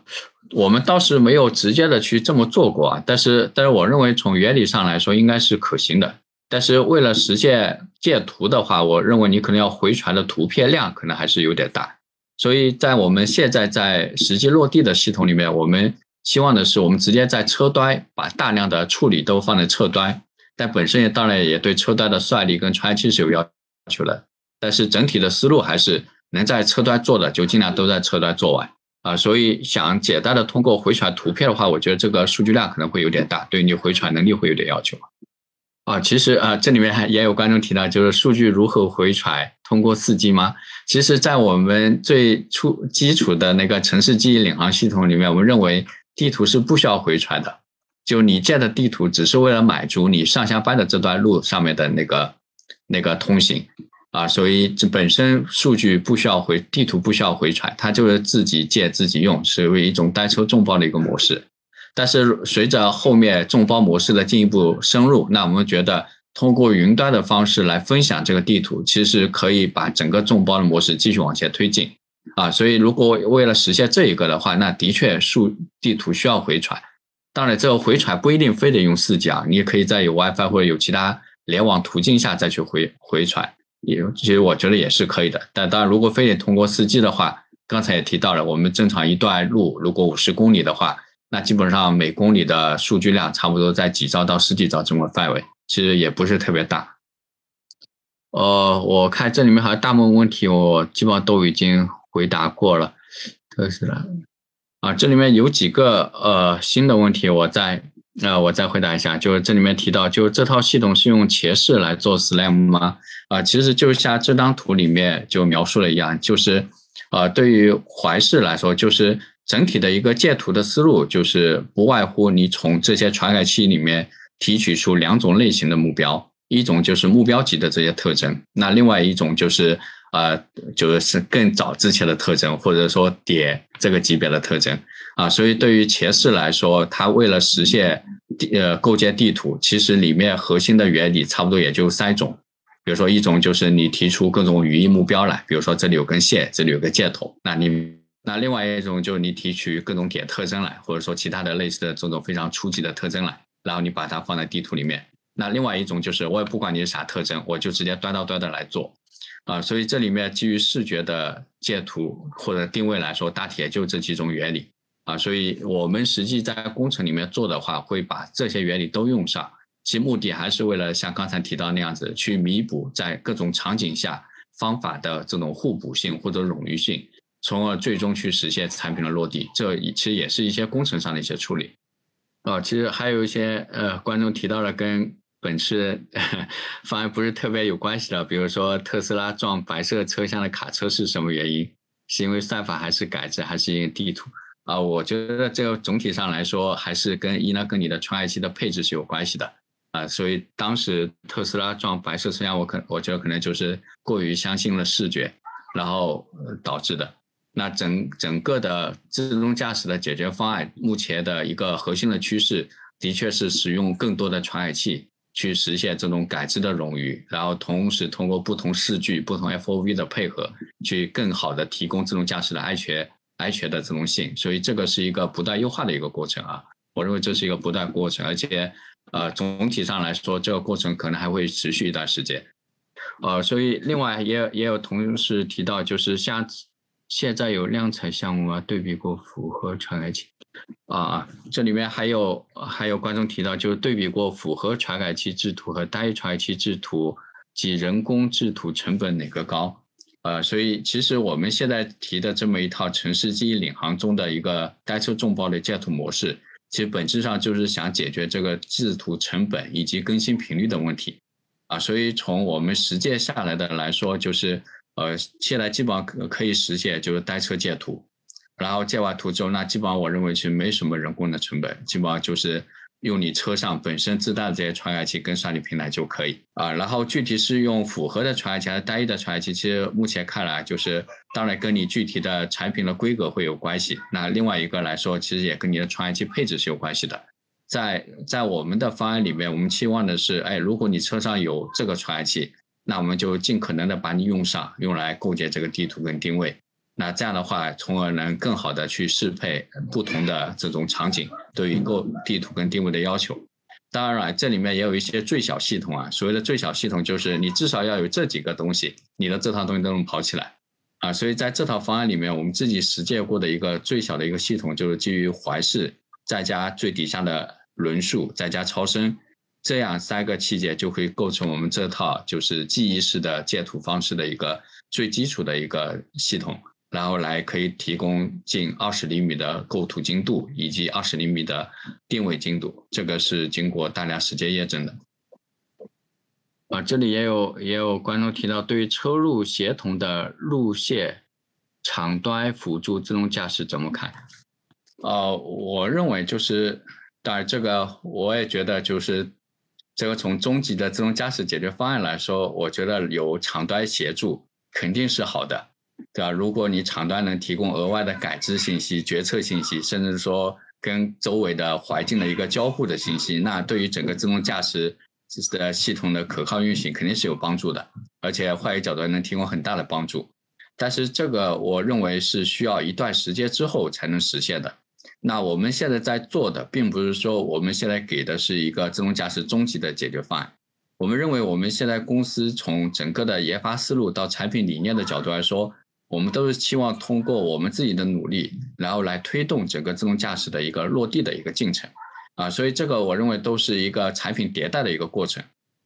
我们倒是没有直接的去这么做过啊，但是但是我认为从原理上来说应该是可行的，但是为了实现借图的话，我认为你可能要回传的图片量可能还是有点大，所以在我们现在在实际落地的系统里面，我们希望的是我们直接在车端把大量的处理都放在车端，但本身也当然也对车端的算力跟传感器是有要求的。但是整体的思路还是能在车端做的，就尽量都在车端做完。啊。所以想简单的通过回传图片的话，我觉得这个数据量可能会有点大，对你回传能力会有点要求啊。其实啊，这里面还也有观众提到，就是数据如何回传，通过四 G 吗？其实，在我们最初基础的那个城市记忆领航系统里面，我们认为地图是不需要回传的，就你建的地图只是为了满足你上下班的这段路上面的那个那个通行。啊，所以这本身数据不需要回地图，不需要回传，它就是自己借自己用，是为一种单车众包的一个模式。但是随着后面众包模式的进一步深入，那我们觉得通过云端的方式来分享这个地图，其实可以把整个众包的模式继续往前推进。啊，所以如果为了实现这一个的话，那的确数地图需要回传。当然，这个回传不一定非得用四 G 啊，你也可以在有 WiFi 或者有其他联网途径下再去回回传。也其实我觉得也是可以的，但当然如果非得通过四 G 的话，刚才也提到了，我们正常一段路如果五十公里的话，那基本上每公里的数据量差不多在几兆到十几兆这么范围，其实也不是特别大。呃，我看这里面好像大部分问题我基本上都已经回答过了，特斯拉啊，这里面有几个呃新的问题，我再呃我再回答一下，就是这里面提到，就这套系统是用前视来做 SLAM 吗？啊，其实就像这张图里面就描述了一样，就是，呃，对于环视来说，就是整体的一个建图的思路，就是不外乎你从这些传感器里面提取出两种类型的目标，一种就是目标级的这些特征，那另外一种就是，呃，就是更早之前的特征，或者说点这个级别的特征，啊，所以对于前世来说，它为了实现地呃构建地图，其实里面核心的原理差不多也就三种。比如说，一种就是你提出各种语义目标来，比如说这里有根线，这里有个箭头，那你那另外一种就是你提取各种点特征来，或者说其他的类似的这种非常初级的特征来，然后你把它放在地图里面。那另外一种就是我也不管你是啥特征，我就直接端到端的来做啊。所以这里面基于视觉的建图或者定位来说，大体也就这几种原理啊。所以我们实际在工程里面做的话，会把这些原理都用上。其目的还是为了像刚才提到那样子，去弥补在各种场景下方法的这种互补性或者冗余性，从而最终去实现产品的落地。这其实也是一些工程上的一些处理。啊，其实还有一些呃，观众提到了跟本次 方案不是特别有关系的，比如说特斯拉撞白色车厢的卡车是什么原因？是因为算法还是改制，还是因为地图？啊，我觉得这个总体上来说，还是跟伊拉跟你的传感器的配置是有关系的。啊，所以当时特斯拉撞白色车厢，我可我觉得可能就是过于相信了视觉，然后导致的。那整整个的自动驾驶的解决方案，目前的一个核心的趋势，的确是使用更多的传感器去实现这种感知的冗余，然后同时通过不同视距、不同 FOV 的配合，去更好的提供自动驾驶的安全、安全的自动性。所以这个是一个不断优化的一个过程啊，我认为这是一个不断过程，而且。呃，总体上来说，这个过程可能还会持续一段时间。呃，所以另外也也有同事提到，就是像现在有量产项目啊，对比过符合传感器啊，这里面还有还有观众提到，就是对比过符合传感器制图和单一传感器制图及人工制图成本哪个高？呃，所以其实我们现在提的这么一套城市记忆领航中的一个单车众包的建图模式。其实本质上就是想解决这个制图成本以及更新频率的问题，啊，所以从我们实践下来的来说，就是呃，现在基本上可可以实现就是单车建图，然后建完图之后，那基本上我认为其实没什么人工的成本，基本上就是。用你车上本身自带的这些传感器跟上你平台就可以啊，然后具体是用复合的传感器还是单一的传感器，其实目前看来就是当然跟你具体的产品的规格会有关系。那另外一个来说，其实也跟你的传感器配置是有关系的。在在我们的方案里面，我们期望的是，哎，如果你车上有这个传感器，那我们就尽可能的把你用上，用来构建这个地图跟定位。那这样的话，从而能更好的去适配不同的这种场景对于构地图跟定位的要求。当然了，这里面也有一些最小系统啊。所谓的最小系统，就是你至少要有这几个东西，你的这套东西都能跑起来啊。所以在这套方案里面，我们自己实践过的一个最小的一个系统，就是基于环视，再加最底下的轮数，再加超声，这样三个器件就可以构成我们这套就是记忆式的建图方式的一个最基础的一个系统。然后来可以提供近二十厘米的构图精度以及二十厘米的定位精度，这个是经过大量实践验证的。啊，这里也有也有观众提到，对于车路协同的路线场端辅助自动驾驶怎么看？呃，我认为就是，当然这个我也觉得就是，这个从终极的自动驾驶解决方案来说，我觉得有场端协助肯定是好的。对吧？如果你场端能提供额外的感知信息、决策信息，甚至说跟周围的环境的一个交互的信息，那对于整个自动驾驶的系统的可靠运行肯定是有帮助的，而且换一个角度能提供很大的帮助。但是这个我认为是需要一段时间之后才能实现的。那我们现在在做的，并不是说我们现在给的是一个自动驾驶终极的解决方案。我们认为我们现在公司从整个的研发思路到产品理念的角度来说。我们都是期望通过我们自己的努力，然后来推动整个自动驾驶的一个落地的一个进程，啊，所以这个我认为都是一个产品迭代的一个过程。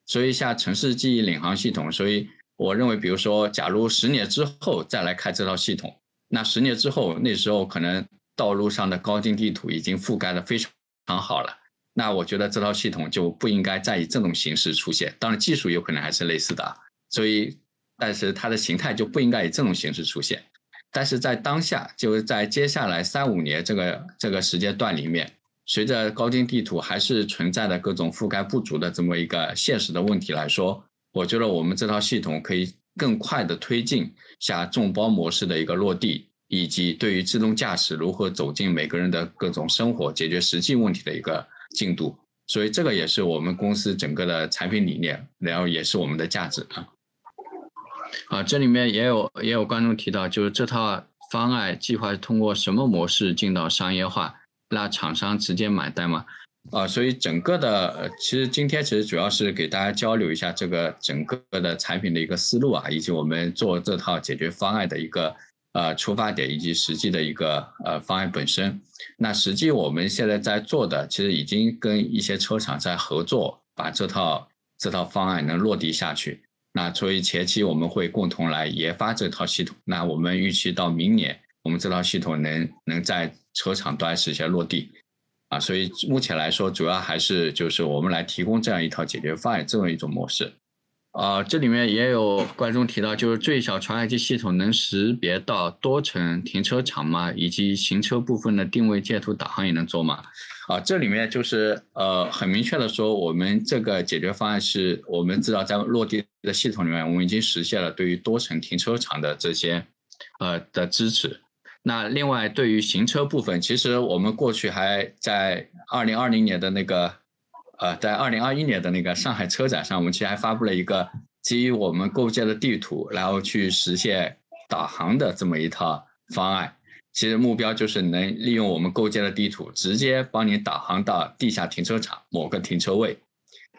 所以像城市记忆领航系统，所以我认为，比如说，假如十年之后再来开这套系统，那十年之后，那时候可能道路上的高精地图已经覆盖的非常好了，那我觉得这套系统就不应该再以这种形式出现。当然，技术有可能还是类似的，所以。但是它的形态就不应该以这种形式出现，但是在当下，就是在接下来三五年这个这个时间段里面，随着高精地图还是存在的各种覆盖不足的这么一个现实的问题来说，我觉得我们这套系统可以更快的推进下众包模式的一个落地，以及对于自动驾驶如何走进每个人的各种生活、解决实际问题的一个进度。所以这个也是我们公司整个的产品理念，然后也是我们的价值啊。啊，这里面也有也有观众提到，就是这套方案计划通过什么模式进到商业化，让厂商直接买单吗？啊，所以整个的，其实今天其实主要是给大家交流一下这个整个的产品的一个思路啊，以及我们做这套解决方案的一个呃出发点，以及实际的一个呃方案本身。那实际我们现在在做的，其实已经跟一些车厂在合作，把这套这套方案能落地下去。那所以前期我们会共同来研发这套系统。那我们预期到明年我们这套系统能能在车厂端实现落地，啊，所以目前来说，主要还是就是我们来提供这样一套解决方案这么一种模式。啊，这里面也有观众提到，就是最小传感器系统能识别到多层停车场吗？以及行车部分的定位、截图、导航也能做吗？啊，这里面就是呃，很明确的说，我们这个解决方案是我们知道在落地的系统里面，我们已经实现了对于多层停车场的这些呃的支持。那另外对于行车部分，其实我们过去还在二零二零年的那个。呃，在二零二一年的那个上海车展上，我们其实还发布了一个基于我们构建的地图，然后去实现导航的这么一套方案。其实目标就是能利用我们构建的地图，直接帮你导航到地下停车场某个停车位。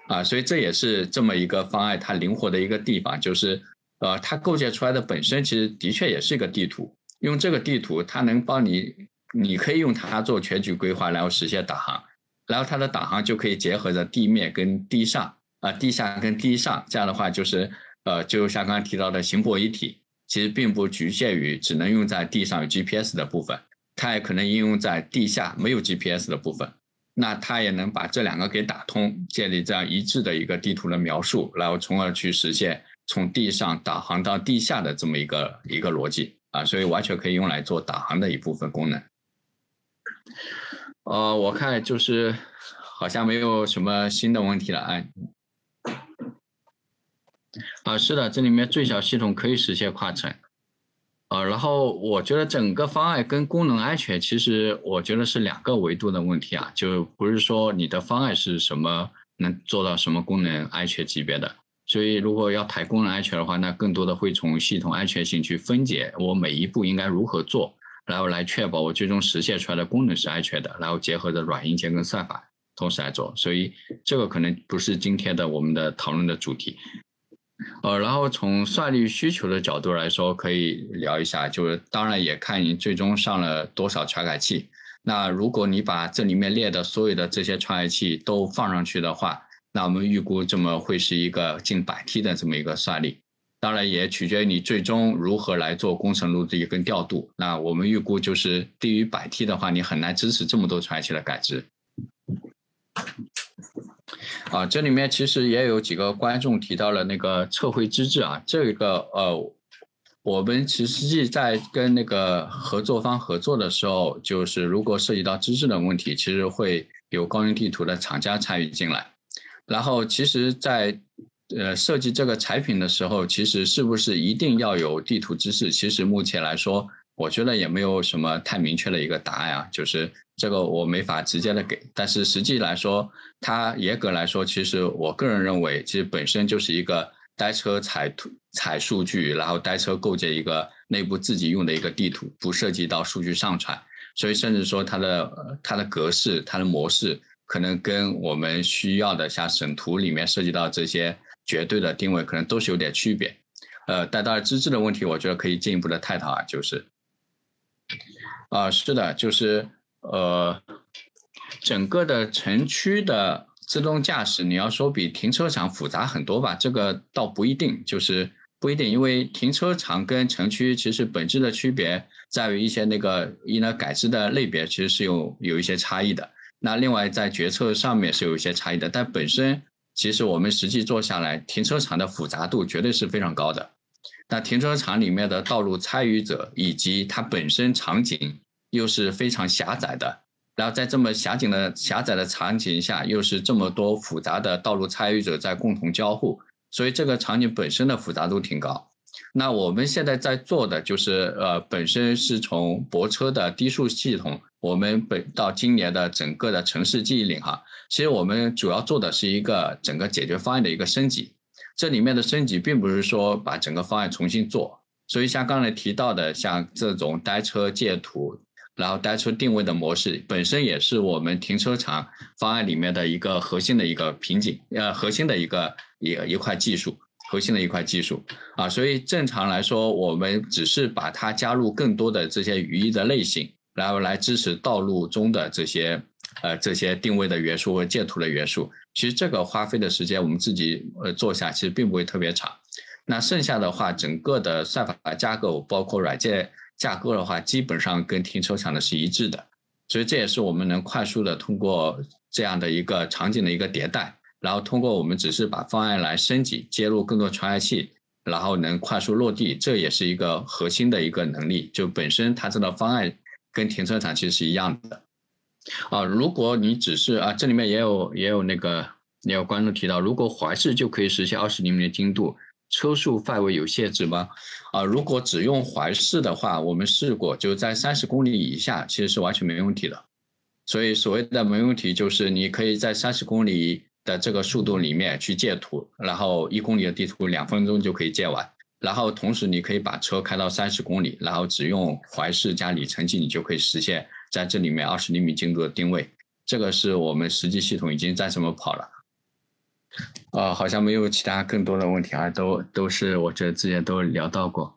啊，所以这也是这么一个方案它灵活的一个地方，就是呃，它构建出来的本身其实的确也是一个地图，用这个地图它能帮你，你可以用它做全局规划，然后实现导航。然后它的导航就可以结合着地面跟地上啊，地下跟地上，这样的话就是呃，就像刚刚提到的行泊一体，其实并不局限于只能用在地上有 GPS 的部分，它也可能应用在地下没有 GPS 的部分，那它也能把这两个给打通，建立这样一致的一个地图的描述，然后从而去实现从地上导航到地下的这么一个一个逻辑啊，所以完全可以用来做导航的一部分功能。呃，我看就是好像没有什么新的问题了，哎，啊，是的，这里面最小系统可以实现跨层，呃，然后我觉得整个方案跟功能安全，其实我觉得是两个维度的问题啊，就不是说你的方案是什么能做到什么功能安全级别的，所以如果要谈功能安全的话，那更多的会从系统安全性去分解我每一步应该如何做。然后来确保我最终实现出来的功能是安全的，然后结合着软硬件跟算法同时来做，所以这个可能不是今天的我们的讨论的主题。呃，然后从算力需求的角度来说，可以聊一下，就是当然也看你最终上了多少传感器。那如果你把这里面列的所有的这些传感器都放上去的话，那我们预估这么会是一个近百 T 的这么一个算力。当然也取决于你最终如何来做工程录制跟调度。那我们预估就是低于百 T 的话，你很难支持这么多传感器的改制。啊，这里面其实也有几个观众提到了那个测绘资质啊，这个呃，我们其实际在跟那个合作方合作的时候，就是如果涉及到资质的问题，其实会有高精地图的厂家参与进来。然后其实，在呃，设计这个产品的时候，其实是不是一定要有地图知识？其实目前来说，我觉得也没有什么太明确的一个答案啊。就是这个我没法直接的给，但是实际来说，它严格来说，其实我个人认为，其实本身就是一个单车采图、采数据，然后单车构建一个内部自己用的一个地图，不涉及到数据上传。所以甚至说它的它的格式、它的模式，可能跟我们需要的像省图里面涉及到这些。绝对的定位可能都是有点区别，呃，但当然资质的问题，我觉得可以进一步的探讨啊，就是，啊，是的，就是呃，整个的城区的自动驾驶，你要说比停车场复杂很多吧，这个倒不一定，就是不一定，因为停车场跟城区其实本质的区别在于一些那个一呢改制的类别其实是有有一些差异的，那另外在决策上面是有一些差异的，但本身。其实我们实际做下来，停车场的复杂度绝对是非常高的。那停车场里面的道路参与者以及它本身场景又是非常狭窄的，然后在这么狭景的狭窄的场景下，又是这么多复杂的道路参与者在共同交互，所以这个场景本身的复杂度挺高。那我们现在在做的就是，呃，本身是从泊车的低速系统。我们本到今年的整个的城市记忆领哈，其实我们主要做的是一个整个解决方案的一个升级。这里面的升级并不是说把整个方案重新做，所以像刚才提到的，像这种单车借图，然后单车定位的模式，本身也是我们停车场方案里面的一个核心的一个瓶颈，呃，核心的一个一一块技术，核心的一块技术啊。所以正常来说，我们只是把它加入更多的这些语义的类型。然后来支持道路中的这些呃这些定位的元素和建图的元素，其实这个花费的时间我们自己呃做下其实并不会特别长。那剩下的话，整个的算法架构包括软件架构的话，基本上跟停车场的是一致的，所以这也是我们能快速的通过这样的一个场景的一个迭代，然后通过我们只是把方案来升级，接入更多传感器，然后能快速落地，这也是一个核心的一个能力。就本身它这个方案跟停车场其实是一样的。啊，如果你只是啊，这里面也有也有那个也有观众提到，如果怀式就可以实现二十厘米的精度，车速范围有限制吗？啊，如果只用怀式的话，我们试过，就在三十公里以下，其实是完全没问题的。所以所谓的没问题，就是你可以在三十公里的这个速度里面去借图，然后一公里的地图两分钟就可以借完，然后同时你可以把车开到三十公里，然后只用怀式加里程计，你就可以实现。在这里面二十厘米精度的定位，这个是我们实际系统已经在这么跑了，呃，好像没有其他更多的问题啊，都都是我觉得之前都聊到过，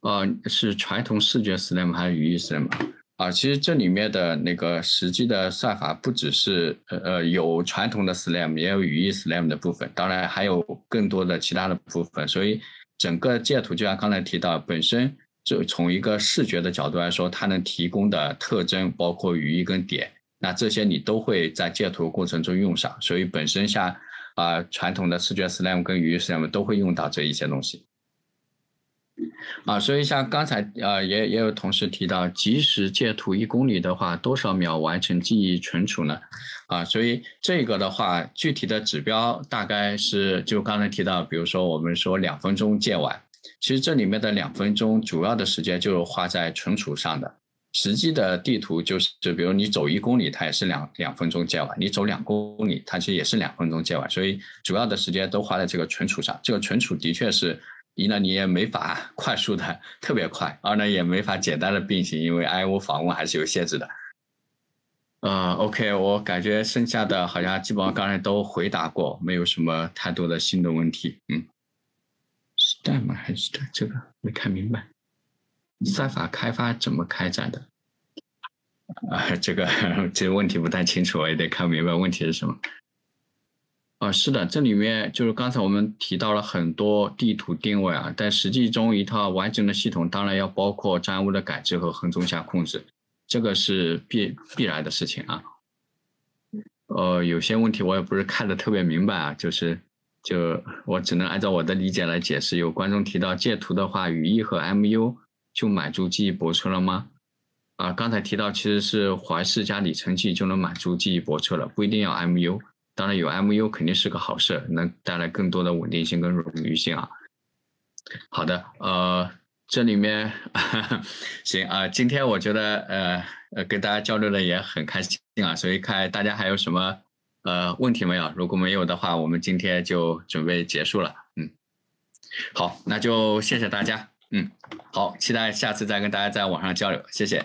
呃，是传统视觉 SLAM 还是语义 SLAM 啊？其实这里面的那个实际的算法不只是呃呃有传统的 SLAM，也有语义 SLAM 的部分，当然还有更多的其他的部分，所以整个建图就像刚才提到本身。就从一个视觉的角度来说，它能提供的特征包括语义跟点，那这些你都会在建图过程中用上，所以本身像啊传统的视觉 SLAM 跟语义 SLAM 都会用到这一些东西。啊，所以像刚才啊也也有同事提到，即时截图一公里的话，多少秒完成记忆存储呢？啊，所以这个的话，具体的指标大概是就刚才提到，比如说我们说两分钟借完。其实这里面的两分钟主要的时间就是花在存储上的，实际的地图就是，就比如你走一公里，它也是两两分钟借完；你走两公里，它其实也是两分钟借完。所以主要的时间都花在这个存储上。这个存储的确是一呢，你也没法 快速的特别快；二呢，也没法简单的并行，因为 I/O 访问还是有限制的。呃，OK，我感觉剩下的好像基本上刚才都回答过，没有什么太多的新的问题。嗯。是代码还是这个没看明白，算法开发怎么开展的？啊，这个 这个问题不太清楚，我也得看明白问题是什么。啊，是的，这里面就是刚才我们提到了很多地图定位啊，但实际中一套完整的系统当然要包括障碍物的感知和横纵向控制，这个是必必然的事情啊。呃，有些问题我也不是看的特别明白啊，就是。就我只能按照我的理解来解释。有观众提到借图的话，语义和 MU 就满足记忆泊车了吗？啊，刚才提到其实是怀式加里程计就能满足记忆泊车了，不一定要 MU。当然有 MU 肯定是个好事，能带来更多的稳定性跟冗余性啊。好的，呃，这里面 行啊，今天我觉得呃呃跟大家交流的也很开心啊，所以看大家还有什么。呃，问题没有。如果没有的话，我们今天就准备结束了。嗯，好，那就谢谢大家。嗯，好，期待下次再跟大家在网上交流。谢谢。